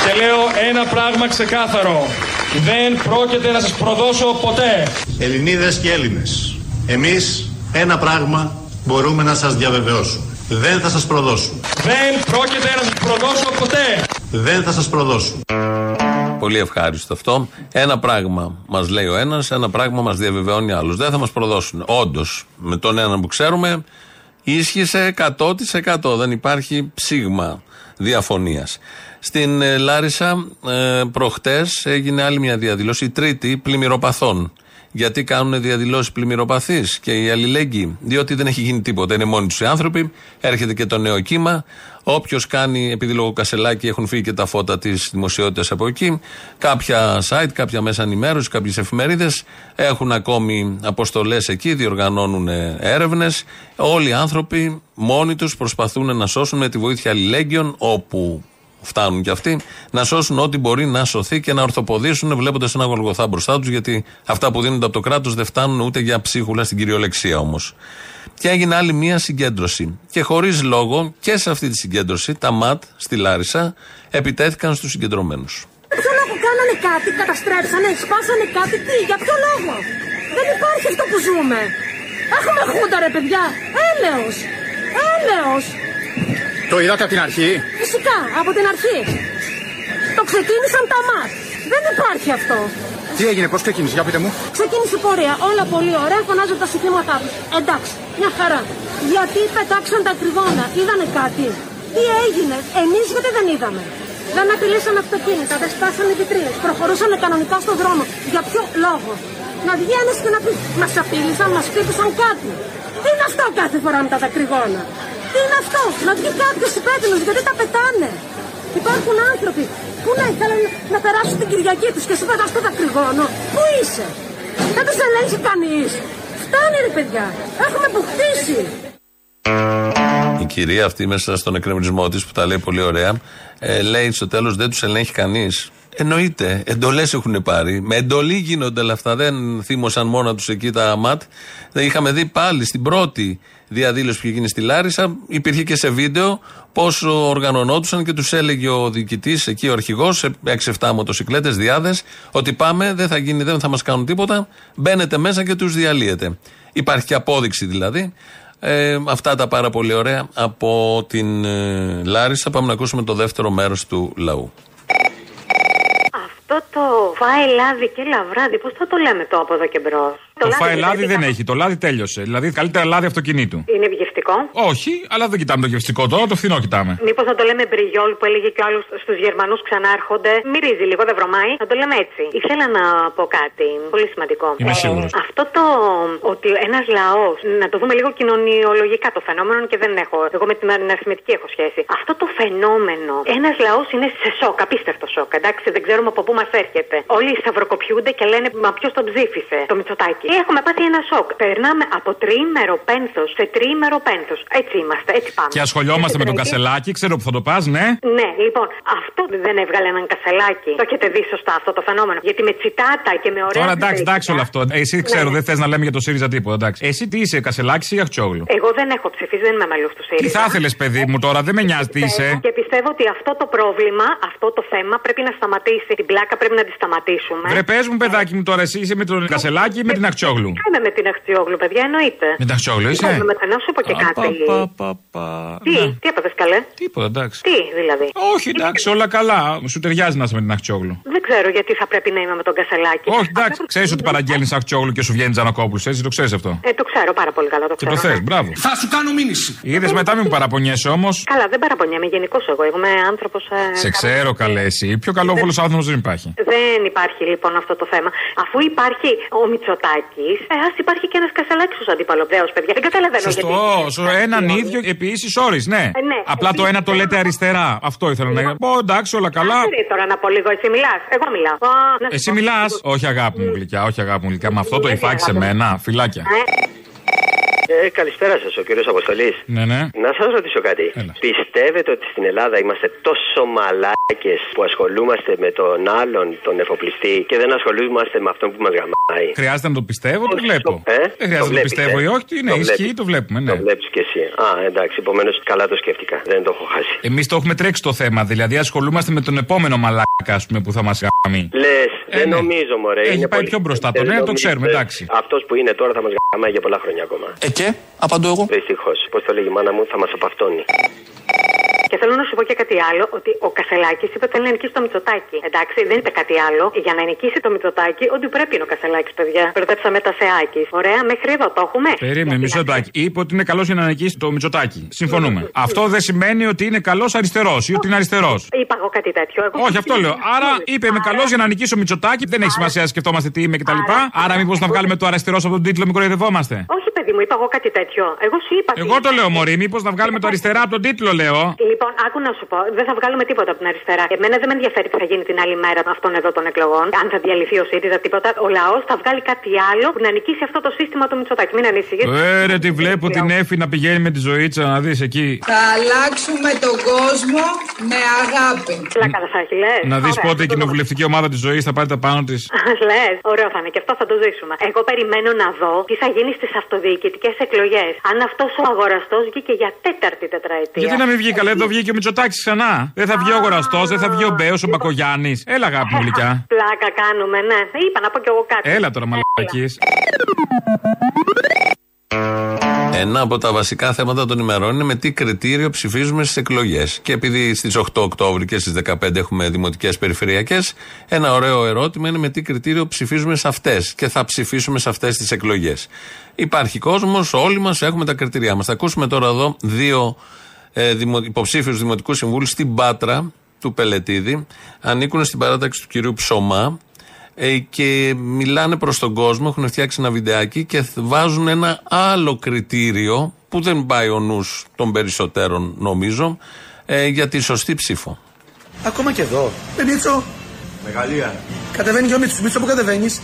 Και λέω ένα πράγμα ξεκάθαρο. Δεν πρόκειται να σας προδώσω ποτέ. Ελληνίδες και Έλληνες, εμείς ένα πράγμα μπορούμε να σας διαβεβαιώσουμε. Δεν θα σας προδώσουμε. Δεν πρόκειται να σας προδώσω ποτέ. Δεν θα σας προδώσουμε. Πολύ ευχάριστο αυτό. Ένα πράγμα μας λέει ο ένας, ένα πράγμα μας διαβεβαιώνει άλλος. Δεν θα μας προδώσουν. Όντως, με τον έναν που ξέρουμε, ίσχυσε 100%. Δεν υπάρχει ψήγμα διαφωνίας. Στην ε, Λάρισα, ε, προχτές έγινε άλλη μια διαδήλωση, η τρίτη πλημμυροπαθών. Γιατί κάνουν διαδηλώσεις πλημμυροπαθείς και οι αλληλέγγυοι, διότι δεν έχει γίνει τίποτα. Είναι μόνοι τους οι άνθρωποι, έρχεται και το νέο κύμα. Όποιος κάνει, επειδή λόγω κασελάκι έχουν φύγει και τα φώτα της δημοσιότητας από εκεί, κάποια site, κάποια μέσα ενημέρωσης, κάποιες εφημερίδες έχουν ακόμη αποστολές εκεί, διοργανώνουν έρευνες. Όλοι οι άνθρωποι μόνοι τους προσπαθούν να σώσουν με τη βοήθεια αλληλέγγυων, όπου φτάνουν κι αυτοί, να σώσουν ό,τι μπορεί να σωθεί και να ορθοποδήσουν βλέποντας ένα γολγοθά μπροστά τους, γιατί αυτά που δίνονται από το κράτος δεν φτάνουν ούτε για ψίχουλα στην κυριολεξία όμως. Και έγινε άλλη μία συγκέντρωση. Και χωρίς λόγο και σε αυτή τη συγκέντρωση, τα ΜΑΤ στη Λάρισα επιτέθηκαν στους συγκεντρωμένους. Για ποιο λόγο κάνανε κάτι, καταστρέψανε, σπάσανε κάτι, τι, για ποιο λόγο; Δεν υπάρχει αυτό που ζούμε. Έχουμε χούντα ρε παιδιά, έλεος, έλεος. Το είδατε από την αρχή; Φυσικά, από την αρχή. Το ξεκίνησαν τα ΜΑΤ. Δεν υπάρχει αυτό. Τι έγινε, πώς ξεκίνησε, για πείτε μου. Ξεκίνησε η πορεία, όλα πολύ ωραία, φωνάζουν τα συστήματά τους. Εντάξει, μια χαρά. Γιατί πετάξαν τα κρυγόνα, είδανε κάτι. Τι έγινε, εμείς γιατί δεν είδαμε. Δεν απειλήσαν αυτοκίνητα, δεν σπάσαν οι βιτρίνες, προχωρούσαν κανονικά στον δρόμο. Για ποιο λόγο; Να βγει ένας και να πεις, μας απείλησαν, μας χτύπησαν κάτι. Τι είναι αυτό κάθε φορά με τα δακρυγόνα; Τι είναι αυτό, να βγει κάποιος υπεύθυνο γιατί τα πετάνε. Υπάρχουν άνθρωποι που ναι, θέλουν να περάσουν την Κυριακή τους και εσύ πετάς το δακρυγόνο. Πού είσαι, δεν τους ελέγχει κανείς. Φτάνει ρε παιδιά, έχουμε αποκτήσει. Η κυρία αυτή μέσα στον εκκρεμισμό της που τα λέει πολύ ωραία, ε, λέει στο τέλος δεν τους ελέγχει κανείς. Εννοείται. Εντολές έχουν πάρει. Με εντολή γίνονται όλα αυτά. Δεν θύμωσαν μόνα τους εκεί τα ΜΑΤ. Δεν είχαμε δει πάλι στην πρώτη διαδήλωση που είχε γίνει στη Λάρισα. Υπήρχε και σε βίντεο πώ οργανωνόντουσαν και τους έλεγε ο διοικητής, εκεί ο αρχηγός, σε 6-7 μοτοσυκλέτε, διάδες, ότι πάμε, δεν θα γίνει, δεν θα μας κάνουν τίποτα. Μπαίνετε μέσα και τους διαλύετε. Υπάρχει και απόδειξη δηλαδή. Ε, αυτά τα πάρα πολύ ωραία από την ε, Λάρισα. Πάμε να ακούσουμε το δεύτερο μέρος του λαού. Αυτό το φάει λάδι και λαβράδι, πώς θα το λέμε το από εδώ και μπρος; Το φάει λάδι δεν έχει, το λάδι τέλειωσε. Δηλαδή καλύτερα λάδι αυτοκινήτου. Είναι γευστικό. Όχι, αλλά δεν κοιτάμε το γευστικό τώρα, το φθηνό κοιτάμε. Μήπως να το λέμε μπριγιόλ που έλεγε και ο άλλος στους Γερμανούς ξανάρχονται. Μυρίζει λίγο, δεν βρωμάει. Να το λέμε έτσι. Ήθελα να πω κάτι πολύ σημαντικό. Είμαι σίγουρος. αυτό το ότι ένας λαός, να το δούμε λίγο κοινωνιολογικά το φαινόμενο και δεν έχω. Εγώ με την αριθμητική έχω σχέση. Αυτό το φαινόμενο, ένας λαός είναι σε σοκ, απίστευτο σοκ. Εντάξει, δεν ξέρουμε από πού μας έρχεται. Όλοι σταυροκοπιούνται και λένε Μα ποιος τον ψήφισε, το Μητσοτάκι. Έχουμε πάθει ένα σοκ. Περνάμε από τριήμερο πένθος σε τριήμερο πένθος. Έτσι είμαστε, έτσι πάμε. Και ασχολιόμαστε με τον Έτσι, Κασελάκη, ξέρω που θα το πας, ναι; Ναι, λοιπόν, αυτό δεν έβγαλε έναν κασελάκι. Το έχετε δει σωστά αυτό το φαινόμενο. Γιατί με τσιτάτα και με ωραία. Τώρα εντάξει, φυσικά- εντάξει όλο αυτό. Εσύ ξέρω, Ναι. δεν θες να λέμε για το ΣΥΡΙΖΑ τίποτα. Εντάξει. Εσύ τι είσαι, Κασελάκης ή Αχτσόγλου; Εγώ δεν έχω ψηφίσει, δεν είμαι μέλος του Τι ΣΥΡΙΖΑ. θα ήθελες, παιδί μου, τώρα δεν με νοιάζει τι είσαι. Και πιστεύω ότι αυτό το πρόβλημα, αυτό το θέμα πρέπει να σταματήσει. Την πλάκα πρέπει να τη σταματήσουμε. Βρε, πε μου, παιδάκι μου, τώρα εσύ είσαι με τον Κασελάκη ή με την Αχτσόγλου. Είμαι με την Αχτιόγλου, παιδιά, εννοείται. Με την Αχτσόγλου είσαι. Είμαι με- Να σου πω και Α, κάτι. πα, πα, πα, Τι, ναι. τι έπαθε καλέ. Τίποτα, εντάξει. Τι δηλαδή. Όχι, εντάξει, όλα καλά. Σου ταιριάζει να είσαι με την Αχτσόγλου. Δεν ξέρω γιατί θα πρέπει να είμαι με τον Κασελάκη. Όχι, εντάξει, ξέρει ότι παραγγέλνει Αχτσόγλου και σου βγαίνει Τζανακόπουλο, έτσι το ξέρει αυτό. Ε, το ξέρω πάρα πολύ καλά. Το Και ξέρω. το θε, μπράβο. Θα σου κάνω μήνυση. Είδε μετά μην μου παραπονιέσαι όμω. Καλά, δεν παραπονιέμαι γενικώ εγώ. Εγώ είμαι άνθρωπο. Σε ξέρω καλέ εσύ. Πιο καλό βόλο άνθρωπο δεν υπάρχει. Δεν υπάρχει λοιπόν αυτό το θέμα. Αφού υπάρχει ο Μητσοτάκης, ε, ας υπάρχει και ένας Κασελάκης ω αντίπαλο. Δέος, παιδιά. Δεν καταλαβαίνω γιατί. Σωστό, σω έναν ίδιο επί ίσης όρης, ναι. Ε, ναι. Απλά το ένα το λέτε αριστερά. Αυτό ήθελα να πω. Εντάξει, όλα καλά. Άστερη τώρα να πω λίγο, εσύ μιλάς. Εγώ μιλάω. Α, να σου Εσύ πω. μιλάς. Όχι, αγάπη μου γλυκιά, όχι, αγάπη μου γλυκιά. Με αυτό το υφάκι σε μένα, φυλάκια. Ε, καλησπέρα σας, ο κύριος Αποστολής. Ναι, ναι. Να σας ρωτήσω κάτι. Πιστεύετε ότι στην Ελλάδα είμαστε τόσο μαλάκες που ασχολούμαστε με τον άλλον, τον εφοπλιστή, και δεν ασχολούμαστε με αυτόν που μας γαμάει; Χρειάζεται να το πιστεύω, το βλέπω. Ε; Δεν χρειάζεται να το βλέπεις, πιστεύω ε; ή όχι, είναι Το ισχύει, βλέπεις. το βλέπουμε, ναι. Το βλέπεις κι εσύ. Α, εντάξει, επομένως καλά το σκέφτηκα. Δεν το έχω χάσει. Εμείς το έχουμε τρέξει το θέμα, δηλαδή ασχολούμαστε με τον επόμενο μαλάκα, ας πούμε, που θα μας γαμεί. Λες, δεν ναι. νομίζω, μωρέ. Έχει είναι πάει πολύ- πιο μπροστά το, δεν ναι, το νομίζω, ξέρουμε, ε, εντάξει. Αυτός που είναι τώρα θα μας γαμάει για πολλά χρόνια ακόμα. Ε, και, απαντώ εγώ. Δυστυχώ. Πώς το λέγει η μάνα μου, θα μας απαυτώνει. Και θέλω να σου πω και κάτι άλλο, ότι ο Κασελάκης είπε ότι θέλει να νικήσει το Μητσοτάκι. Εντάξει, δεν είπε κάτι άλλο. Για να νικήσει το Μητσοτάκι, ότι πρέπει είναι ο Κασελάκης, παιδιά. Μπερδέψαμε τα σεάκι. Ωραία, μέχρι εδώ το έχουμε. Περίμενε, μισό λεπτάκι. Είπε ότι είναι καλός για να νικήσει το Μητσοτάκι. Συμφωνούμε. Αυτό δεν σημαίνει ότι είναι καλός αριστερός ή ότι είναι αριστερός. Είπα εγώ κάτι τέτοιο. Εγώ Όχι, αυτό λέω. Άρα είπε είμαι καλός για να νικήσω Μητσοτάκι. Δεν έχει σημασία, σκεφτόμαστε τι είμαι κτλ. Άρα μήπως να βγάλουμε το αριστερός από τον τίτλο, μην κοροϊδευόμαστε. Όχι, παιδί μου, είπα εγώ κάτι τέτοιο. Εγώ σου είπα. Εγώ το λέω, Μωρή, μήπως να βγάλουμε το αριστερά από τον τίτλο, λέω. Λοιπόν, άκου να σου πω, δεν θα βγάλουμε τίποτα από την αριστερά. Εμένα δεν με ενδιαφέρει τι θα γίνει την άλλη μέρα αυτών εδώ των εκλογών. Αν θα διαλυθεί ο ΣΥΡΙΖΑ, τίποτα. Ο λαός θα βγάλει κάτι άλλο που να νικήσει αυτό το σύστημα του Μητσοτάκη. Μην ανησυχείς. Ε, ρε, τη βλέπω την Εφη να πηγαίνει με τη ζωήτσα να δεις εκεί. Θα αλλάξουμε τον κόσμο με αγάπη. Πλάκα θα έχει, λες. Να δεις πότε η κοινοβουλευτική ομάδα της ζωής θα πάρει τα πάνω της. Λες, ωραίο θα είναι και αυτό θα το ζήσουμε. Εγώ περιμένω να δω τι θα γίνει στις αυτοδιοικητικές εκλογές. Αν αυτός ο αγοραστός βγήκε για τέταρτη τετραετία. Γιατί να μην βγει καλά, εδώ βγήκε ο Μητσοτάκης ξανά. Δεν θα βγει ο αγοραστό, δεν θα βγει ο Μπέος, ο Μπακογιάννης. Έλα, αγάπη μου γλυκιά. Πλάκα κάνουμε, ναι. Είπα να πω κι εγώ κάτι. Έλα τώρα, μαλακίε. Ένα από τα βασικά θέματα των ημερών είναι με τι κριτήριο ψηφίζουμε στις εκλογές. Και επειδή στις 8 Οκτώβρη και στις 15 έχουμε δημοτικές περιφερειακές, ένα ωραίο ερώτημα είναι με τι κριτήριο ψηφίζουμε σε αυτές και θα ψηφίσουμε σε αυτές τις εκλογές. Υπάρχει κόσμος, όλοι μας έχουμε τα κριτήριά μας. Θα ακούσουμε τώρα εδώ δύο ε, δημο, υποψήφιου δημοτικού συμβούλου στην Πάτρα του Πελετίδη. Ανήκουν στην παράταξη του κυρίου Ψωμά ε, και μιλάνε προς τον κόσμο, έχουν φτιάξει ένα βιντεάκι και θ- βάζουν ένα άλλο κριτήριο που δεν πάει ο νους των περισσότερων νομίζω ε, για τη σωστή ψήφο. Ακόμα και εδώ. Ε, Μίτσο, Μεγαλεία. κατεβαίνει και ο Μίτσος. Μίτσο, πού κατεβαίνεις;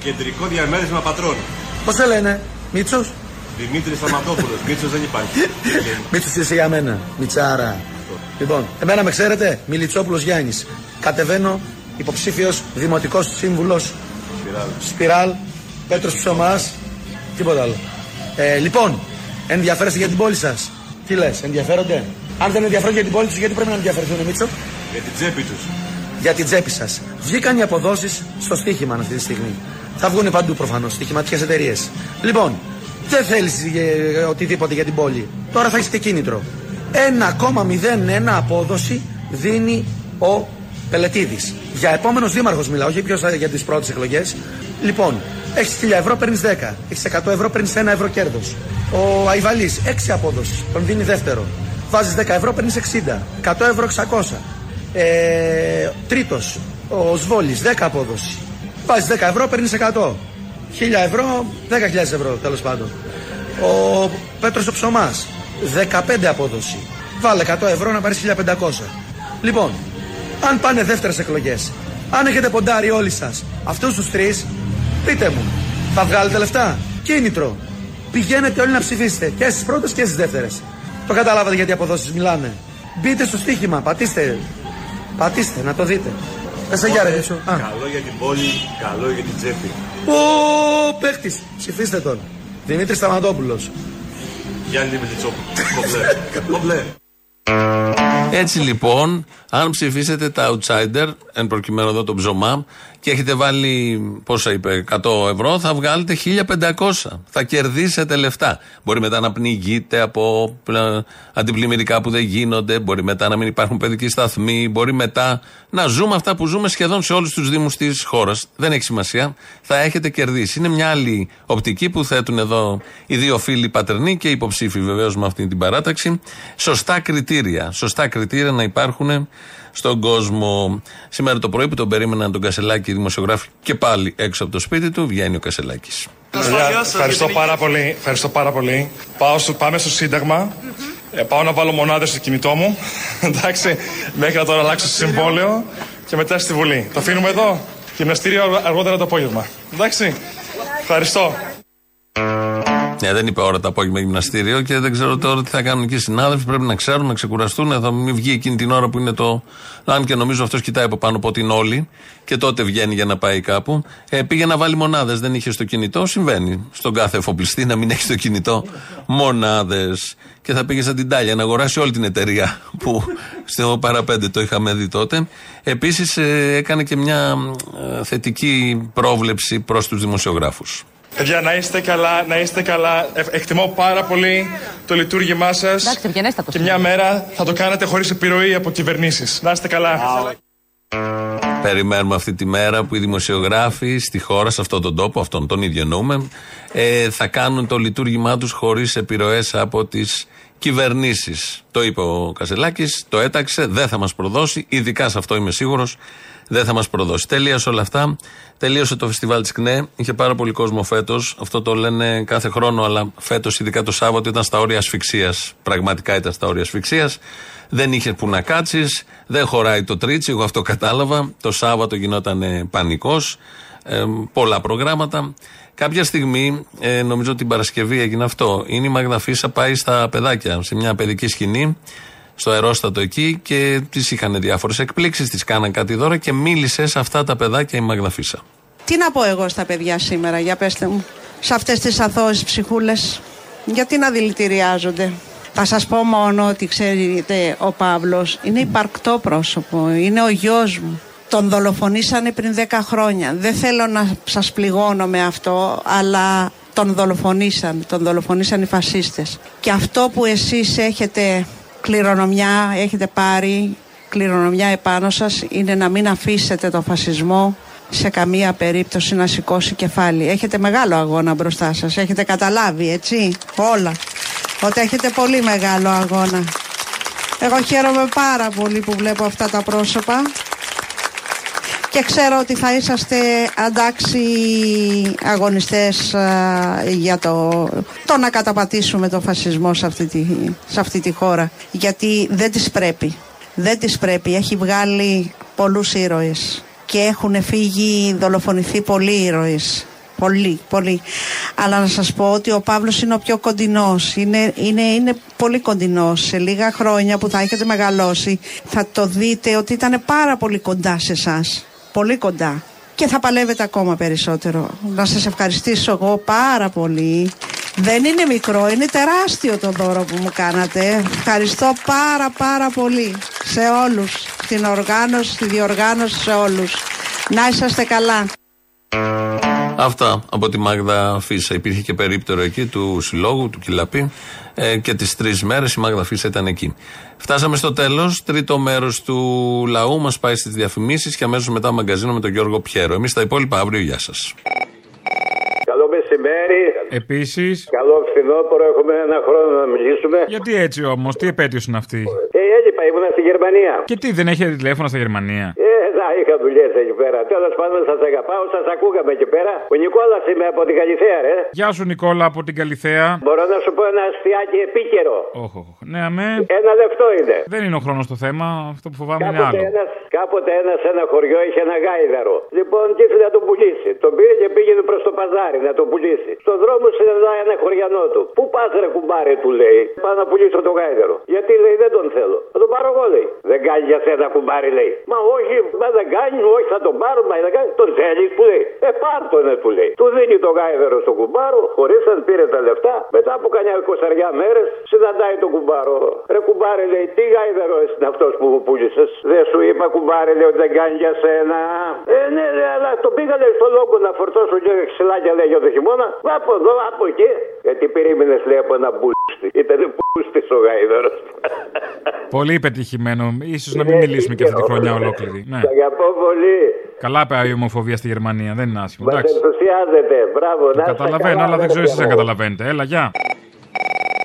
Κεντρικό διαμέρισμα πατρών. Πώς σε λένε, Μίτσος. Δημήτρης Σταματόπουλο. Μίτσος δεν υπάρχει. Μίτσος είσαι για μένα. Μιτσάρα. Λοιπόν, εμένα με ξέρετε, Μιλιτσόπουλος Γιάννης. Κατεβαίνω υποψήφιος δημοτικός σύμβουλος. Σπιράλ. Σπιράλ. Πέτρος Ψωμάς. Τίποτα άλλο. Ε, λοιπόν, ενδιαφέρεστε για την πόλη σας. Τι λες, ενδιαφέρονται; Αν δεν ενδιαφέρονται για την πόλη τους, γιατί πρέπει να ενδιαφερθούν, Μίτσο; Για την τσέπη τους. Για την τσέπη σας. Βγήκαν οι αποδόσεις στο στοίχημα αυτή τη στιγμή. Θα βγουν παντού προφανώς, στοιχηματικέ εταιρείες. Λοιπόν, δεν θέλεις οτιδήποτε για την πόλη. Τώρα θα έχεις και κίνητρο. 1,01 απόδοση δίνει ο Πελετήδης. Για επόμενος δήμαρχος μιλάω, όχι ποιος για τις πρώτες εκλογές. Λοιπόν, έχεις 1000 ευρώ, παίρνεις 10. Έχεις 100 ευρώ, παίρνεις 1 ευρώ κέρδος. Ο Αϊβαλής, 6 απόδοση, τον δίνει δεύτερο. Βάζεις 10 ευρώ, παίρνεις 60. 100 ευρώ, 600. Ε, Τρίτος, ο Σβόλης, 10 απόδοση. Βάζεις 10 ευρώ, παίρνεις 100. 1000 ευρώ, 10.000 ευρώ τέλος πάντων. Ο Πέτρος ο Ψωμάς, 15 απόδοση. Βάλε 100 ευρώ να πάρεις 1500. Λοιπόν, αν πάνε δεύτερες εκλογές, αν έχετε ποντάρει όλοι σας αυτούς τους τρεις, πείτε μου, Θα βγάλετε λεφτά; Κίνητρο. Πηγαίνετε όλοι να ψηφίσετε και στις πρώτες και στις δεύτερες. Το καταλάβατε γιατί οι αποδόσεις μιλάνε. Μπείτε στο στοίχημα, πατήστε. Πατήστε, να το δείτε. Δεν σε γιάρε, πίσω. Α. Καλό για την πόλη, καλό για την τσέπη. Ο παίχτης. Ψηφίστε τον. Δημήτρης Σταματόπουλος. Γιάννη Μελιτσόπουλο. Κομπλέ. Έτσι λοιπόν, αν ψηφίσετε τα outsider, εν προκειμένου εδώ τον ψωμά, και έχετε βάλει, πόσα είπε, 100 ευρώ, θα βγάλετε 1500. Θα κερδίσετε λεφτά. Μπορεί μετά να πνιγείτε από ε, αντιπλημμυρικά που δεν γίνονται, μπορεί μετά να μην υπάρχουν παιδικοί σταθμοί, μπορεί μετά να ζούμε αυτά που ζούμε σχεδόν σε όλους τους Δήμους της χώρας. Δεν έχει σημασία. Θα έχετε κερδίσει. Είναι μια άλλη οπτική που θέτουν εδώ οι δύο φίλοι πατερνοί και υποψήφοι βεβαίως με αυτή την παράταξη. Σωστά κριτήρια. Σωστά κριτήρια να υπάρχουν στον κόσμο. Σήμερα το πρωί που τον περίμεναν τον Κασελάκη οι δημοσιογράφοι και πάλι έξω από το σπίτι του, βγαίνει ο Κασελάκης. Παιδιά, ευχαριστώ πάρα πολύ. Ευχαριστώ πάρα πολύ. Πάω στο, πάμε στο Σύνταγμα. Ε, πάω να βάλω μονάδες στο κινητό μου. Εντάξει, μέχρι να τώρα αλλάξω συμβόλαιο και μετά στη Βουλή. Το αφήνουμε εδώ. Γυμναστήριο αργότερα το απόγευμα. Εντάξει, ευχαριστώ. Ναι, δεν είπε ώρα το απόγευμα γυμναστήριο και δεν ξέρω τώρα τι θα κάνουν εκεί οι συνάδελφοι. Πρέπει να ξέρουν, να ξεκουραστούν. Θα μην βγει εκείνη την ώρα που είναι το. Αν και νομίζω αυτός κοιτάει από πάνω από την όλη και τότε βγαίνει για να πάει κάπου. Ε, πήγε να βάλει μονάδες, δεν είχε στο κινητό. Συμβαίνει στον κάθε εφοπλιστή να μην έχει στο κινητό μονάδες. Και θα πήγε σαν την Τάλια να αγοράσει όλη την εταιρεία που στο παραπέντε το είχαμε δει τότε. Επίσης έκανε και μια ε, θετική πρόβλεψη προς τους δημοσιογράφους. Παιδιά, να είστε καλά, να είστε καλά. Ε, εκτιμώ πάρα πολύ το λειτουργήμά σας. Εντάξει, ευγενέστατο. Και μια μέρα θα το κάνετε χωρίς επιρροή από κυβερνήσεις. Να είστε καλά. Περιμένουμε αυτή τη μέρα που οι δημοσιογράφοι στη χώρα, σε αυτόν τον τόπο, αυτόν τον ίδιο εννοούμε, ε, θα κάνουν το λειτουργήμά τους χωρίς επιρροές από τις κυβερνήσεις. Το είπε ο Κασελάκης, το έταξε, δεν θα μας προδώσει, ειδικά σε αυτό είμαι σίγουρος, δεν θα μας προδώσει. Τέλεια όλα αυτά. Τελείωσε το φεστιβάλ της ΚΝΕ. Είχε πάρα πολύ κόσμο φέτος. Αυτό το λένε κάθε χρόνο, αλλά φέτος, ειδικά το Σάββατο, ήταν στα όρια ασφυξίας. Πραγματικά ήταν στα όρια ασφυξίας. Δεν είχε που να κάτσεις. Δεν χωράει το τρίτσι. Εγώ αυτό κατάλαβα. Το Σάββατο γινόταν πανικός. Ε, πολλά προγράμματα. Κάποια στιγμή, ε, νομίζω την Παρασκευή έγινε αυτό. Είναι η Μαγδαφίσα πάει στα παιδάκια, σε μια παιδική σκηνή στο αερόστατο εκεί και τη είχαν διάφορες εκπλήξεις, τη κάναν κάτι δώρα και μίλησε σε αυτά τα παιδάκια η Μαγδαφίσα. Τι να πω εγώ στα παιδιά σήμερα, για πέστε μου, σε αυτές τις αθώες ψυχούλες, γιατί να δηλητηριάζονται; Θα σας πω μόνο ότι ξέρετε ο Παύλος είναι υπαρκτό πρόσωπο, είναι ο γιος μου. Τον δολοφονήσανε πριν 10 χρόνια. Δεν θέλω να σας πληγώνω με αυτό, αλλά τον δολοφονήσαν, τον δολοφονήσαν οι φασίστες. Και αυτό που εσείς έχετε κληρονομιά έχετε πάρει, κληρονομιά επάνω σας είναι να μην αφήσετε το φασισμό σε καμία περίπτωση να σηκώσει κεφάλι. Έχετε μεγάλο αγώνα μπροστά σας, έχετε καταλάβει έτσι όλα. Ότι έχετε πολύ μεγάλο αγώνα. Εγώ χαίρομαι πάρα πολύ που βλέπω αυτά τα πρόσωπα και ξέρω ότι θα είσαστε αντάξει αγωνιστές για το, το να καταπατήσουμε το φασισμό σε αυτή, τη, σε αυτή τη χώρα γιατί δεν τις πρέπει δεν τις πρέπει, έχει βγάλει πολλούς ήρωες και έχουν φύγει, δολοφονηθεί πολλοί ήρωες Πολύ, πολύ. Αλλά να σας πω ότι ο Παύλος είναι ο πιο κοντινός. Είναι, είναι, είναι πολύ κοντινός. Σε λίγα χρόνια που θα έχετε μεγαλώσει θα το δείτε ότι ήταν πάρα πολύ κοντά σε εσάς πολύ κοντά και θα παλεύετε ακόμα περισσότερο. Να σας ευχαριστήσω εγώ πάρα πολύ. Δεν είναι μικρό, είναι τεράστιο το δώρο που μου κάνατε. Ευχαριστώ πάρα πάρα πολύ σε όλους, στην οργάνωση, στη διοργάνωση, σε όλους. Να είσαστε καλά. Αυτά από τη Μάγδα Φίσα. Υπήρχε και περίπτερο εκεί του συλλόγου, του Κιλαπή. Ε, και τις τρεις μέρες η Μάγδα Φίσα ήταν εκεί. Φτάσαμε στο τέλος. Τρίτο μέρος του λαού μας πάει στις διαφημίσεις και αμέσως μετά μαγκαζίνο με τον Γιώργο Πιέρο. Εμείς τα υπόλοιπα αύριο. Γεια σας. Καλό μεσημέρι. Επίσης. Καλό φθινόπωρο. Έχουμε ένα χρόνο να μιλήσουμε. Γιατί έτσι όμως, τι επέτειο είναι αυτή; Ε, έλειπα, ήμουν στη Γερμανία. Και τι, δεν έχει τηλέφωνα στα Γερμανία; Ε, να, είχα δουλειές εκεί πέρα. Τέλος πάντων, σας αγαπάω, σας ακούγαμε εκεί πέρα. Ο Νικόλας είμαι από την Καλιθέα, ρε. Γεια σου Νικόλα από την Καλιθέα. Μπορώ να σου πω ένα αστιάκι επίκαιρο. Όχο. Ναι, αμέ. Ένα λεπτό είναι. Δεν είναι ο χρόνος το θέμα. Αυτό που φοβάμαι είναι Κάποτε άλλο. ένας, κάποτε ένας σε ένα χωριό είχε ένα γάιδαρο. Λοιπόν, και ήθελε να τον πουλήσει. Τον πήρε και πήγαινε προς το παζάρι να τον πουλήσει. Στον δρόμο συναντάει ένα χωριανό του. Πού πας ρε κουμπάρε, του λέει. Πάω να πουλήσω τον γάιδαρο. Γιατί λέει δεν τον θέλω. Θα τον πάρω εγώ λέει. Δεν κάνει για σένα κουμπάρι λέει. Μα όχι, μα δεν κάνεις, όχι θα τον πάρω, μα δεν κάνει. Τον θέλει που λέει. Ε, πάρ τον ε, του λέει. Του δίνει το γάιδαρο στον κουμπάρο, χωρίσαν, πήρε τα λεφτά. Μετά από κανένα 20 μέρες συναντάει τον κουμπάρο. Ρε κουμπάρι λέει, τι γάιδαρο είναι αυτός που μου πούλησες; Δεν σου είπα κουμπάρι λέει ότι δεν κάνει για σένα. Ε, ναι, ναι, αλλά το πήγα λέει στο λόγο να φορτώσω και ξυλάκια λέει για το χειμώνα. Από εδώ, από εκεί. Γιατί περίμενες λέει από ένα μπούστι. Ήταν μπούστι ο γάιδαρο. Πολύ πετυχημένο. σω να μην μιλήσουμε και αυτή τη χρονιά ολόκληρη. Ναι. Σ' αγαπώ πολύ. Καλά πάει η ομοφοβία στη Γερμανία. Δεν είναι άσχημο. Μας Εντάξει. ενθουσιάζεται. Μπράβο, να είστε Καταλαβαίνω, καλά, αλλά δεν ρε, ξέρω εσείς αν παιδί μου. καταλαβαίνετε. Έλα, γεια.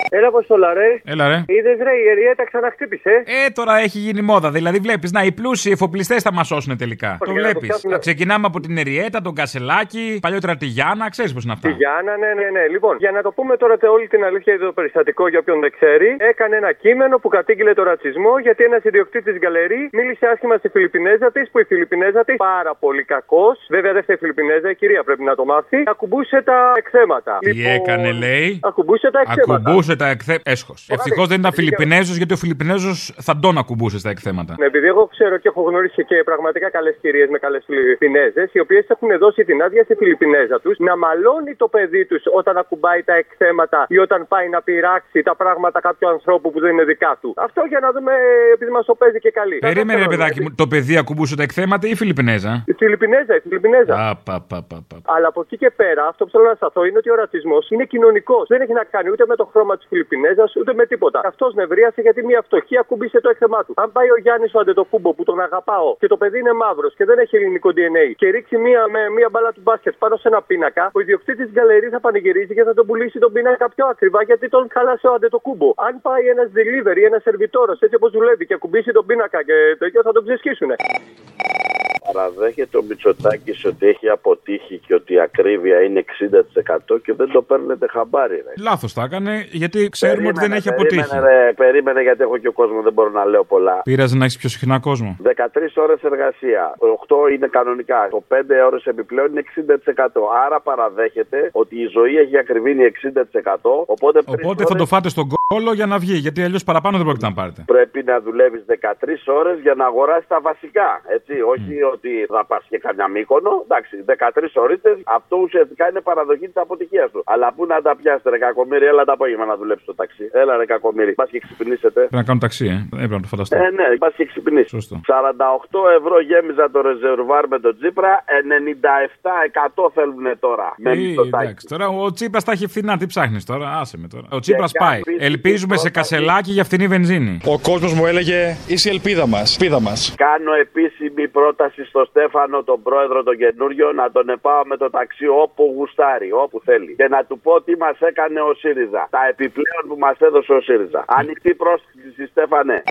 Έλα, Αποστολά, ρε. Έλα, ρε. Είδες, ρε, η Εριέτα ξαναχτύπησε. Ε, τώρα έχει γίνει μόδα. Δηλαδή, βλέπεις, να οι πλούσιοι εφοπλιστές θα μας σώσουν τελικά. Το για να το βλέπεις. πιάσουμε. Ξεκινάμε από την Εριέτα, τον Κασελάκη, παλιότερα τη Γιάννα, ξέρεις πώς είναι αυτά. Τη Γιάννα, ναι, ναι, ναι. Λοιπόν, για να το πούμε τώρα τε- όλη την αλήθεια για το περιστατικό για όποιον δεν ξέρει, έκανε ένα κείμενο που κατήγγειλε το ρατσισμό γιατί ένας ιδιοκτήτης γκαλερί μίλησε άσχημα στη Φιλιππινέζα της, που η Φιλιππινέζα της, πάρα πολύ κακός, βέβαια δεν φταίει η Φιλιππινέζα, η κυρία πρέπει να το μάθει, ακουμπούσε τα εκθέματα. Τι έκανε, λέει; Ακουμπούσε τα εκθέματα. Ακουμπούσε τα εκθέματα. Έσχος. Ευτυχώς δεν ήταν Φιλιππινέζος, γιατί ο Φιλιππινέζος θα τον ακουμπούσε στα εκθέματα. Ναι, επειδή εγώ ξέρω και έχω γνωρίσει και πραγματικά καλές κυρίες με καλές Φιλιππινέζες, οι οποίες έχουν δώσει την άδεια στη Φιλιππινέζα τους να μαλώνει το παιδί τους όταν ακουμπάει τα εκθέματα ή όταν πάει να πειράξει τα πράγματα κάποιου ανθρώπου που δεν είναι δικά του. Αυτό για να δούμε, επειδή μας το παίζει και καλή. Περίμενε, ρε παιδάκι μου, το παιδί ακουμπούσε τα εκθέματα ή η Φιλιππινέζα; Η Φιλιππινέζα, η Φιλιππινέζα. Α, πα, πα, πα, πα. Αλλά από εκεί και πέρα, αυτό που θέλω να σταθώ είναι ότι ο ρατσισμός είναι κοινωνικός. Δεν έχει να κάνει ούτε με το χρώμα της Φιλιππινέζα ούτε με τίποτα. Αυτό νευρίασε γιατί μια φτωχή ακούμπησε το έκθεμά του. Αν πάει ο Γιάννης ο Αντετοκούμπο που τον αγαπάω και το παιδί είναι μαύρος και δεν έχει ελληνικό DNA και ρίξει μια, με μια μπάλα του μπάσκετ πάνω σε ένα πίνακα, ο ιδιοκτήτης τη γκαλερί θα πανηγυρίζει και θα τον πουλήσει τον πίνακα πιο ακριβά γιατί τον χάλασε ο Αντετοκούμπο. Αν πάει ένας delivery, ένας σερβιτόρος έτσι όπως δουλεύει και ακουμπήσει τον πίνακα και τέτοιο θα τον ξεσκίσουνε. Παραδέχεται ο Μητσοτάκης ότι έχει αποτύχει και ότι η ακρίβεια είναι 60% και δεν το παίρνετε χαμπάρι, ρε. Λάθος τα έκανε, γιατί ξέρουμε ότι δεν έχει περίμενε, αποτύχει. Ρε, περίμενε γιατί έχω και κόσμος, δεν μπορώ να λέω πολλά. Πήραζε να έχεις πιο συχνά κόσμο. 13 ώρες εργασία. 8 είναι κανονικά. Το 5 ώρες επιπλέον είναι 60%. Άρα παραδέχεται ότι η ζωή έχει ακριβήνει 60%. Οπότε, τρεις Οπότε θα ώρες το φάτε στον κόλο για να βγει, γιατί αλλιώς παραπάνω δεν πρόκειται να πάρετε. Πρέπει να δουλεύεις 13 ώρες για να αγοράσεις τα βασικά. Έτσι, όχι ότι θα πα και καμιά μήκονο. Εντάξει, 13 ώρες αυτό ουσιαστικά είναι παραδοχή της αποτυχίας του. Αλλά πού να τα πιάσετε, ρε κακομίρι, έλα το απόγευμα να δουλέψεις το ταξί. Έλα, ρε κακομίρι, πας και ξυπνήσετε. Πρέπει να κάνω ταξί, ε. Έπρεπε να το φανταστώ. Ε, ναι, πας και ξυπνήσεις. Σωστό. 48 ευρώ γέμιζα το ρεζερβάρ με τον Τζίπρα, 97% θέλουν τώρα. Με Ε, Μητσοτάκη. εντάξει, τώρα ο Τσίπρας τα έχει φθηνά, τι ψάχνεις τώρα, άσε με τώρα. Ο Τσίπρας Και πάει. κάποια Ελπίζουμε σε κασελάκι για φθηνή βενζίνη. Ο κόσμος μου έλεγε είσαι η ελπίδα μας. Ελπίδα μας. Κάνω επίσημη πρόταση στο Στέφανο, τον πρόεδρο τον καινούριο, να τον επάω με το ταξί όπου γουστάρει, όπου θέλει. Και να του πω τι μας έκανε ο ΣΥΡΙΖΑ. Τα επιπλέον που μας έδωσε ο ΣΥΡΙΖΑ. Ανοιχτή πρόσκληση, Στέφανε.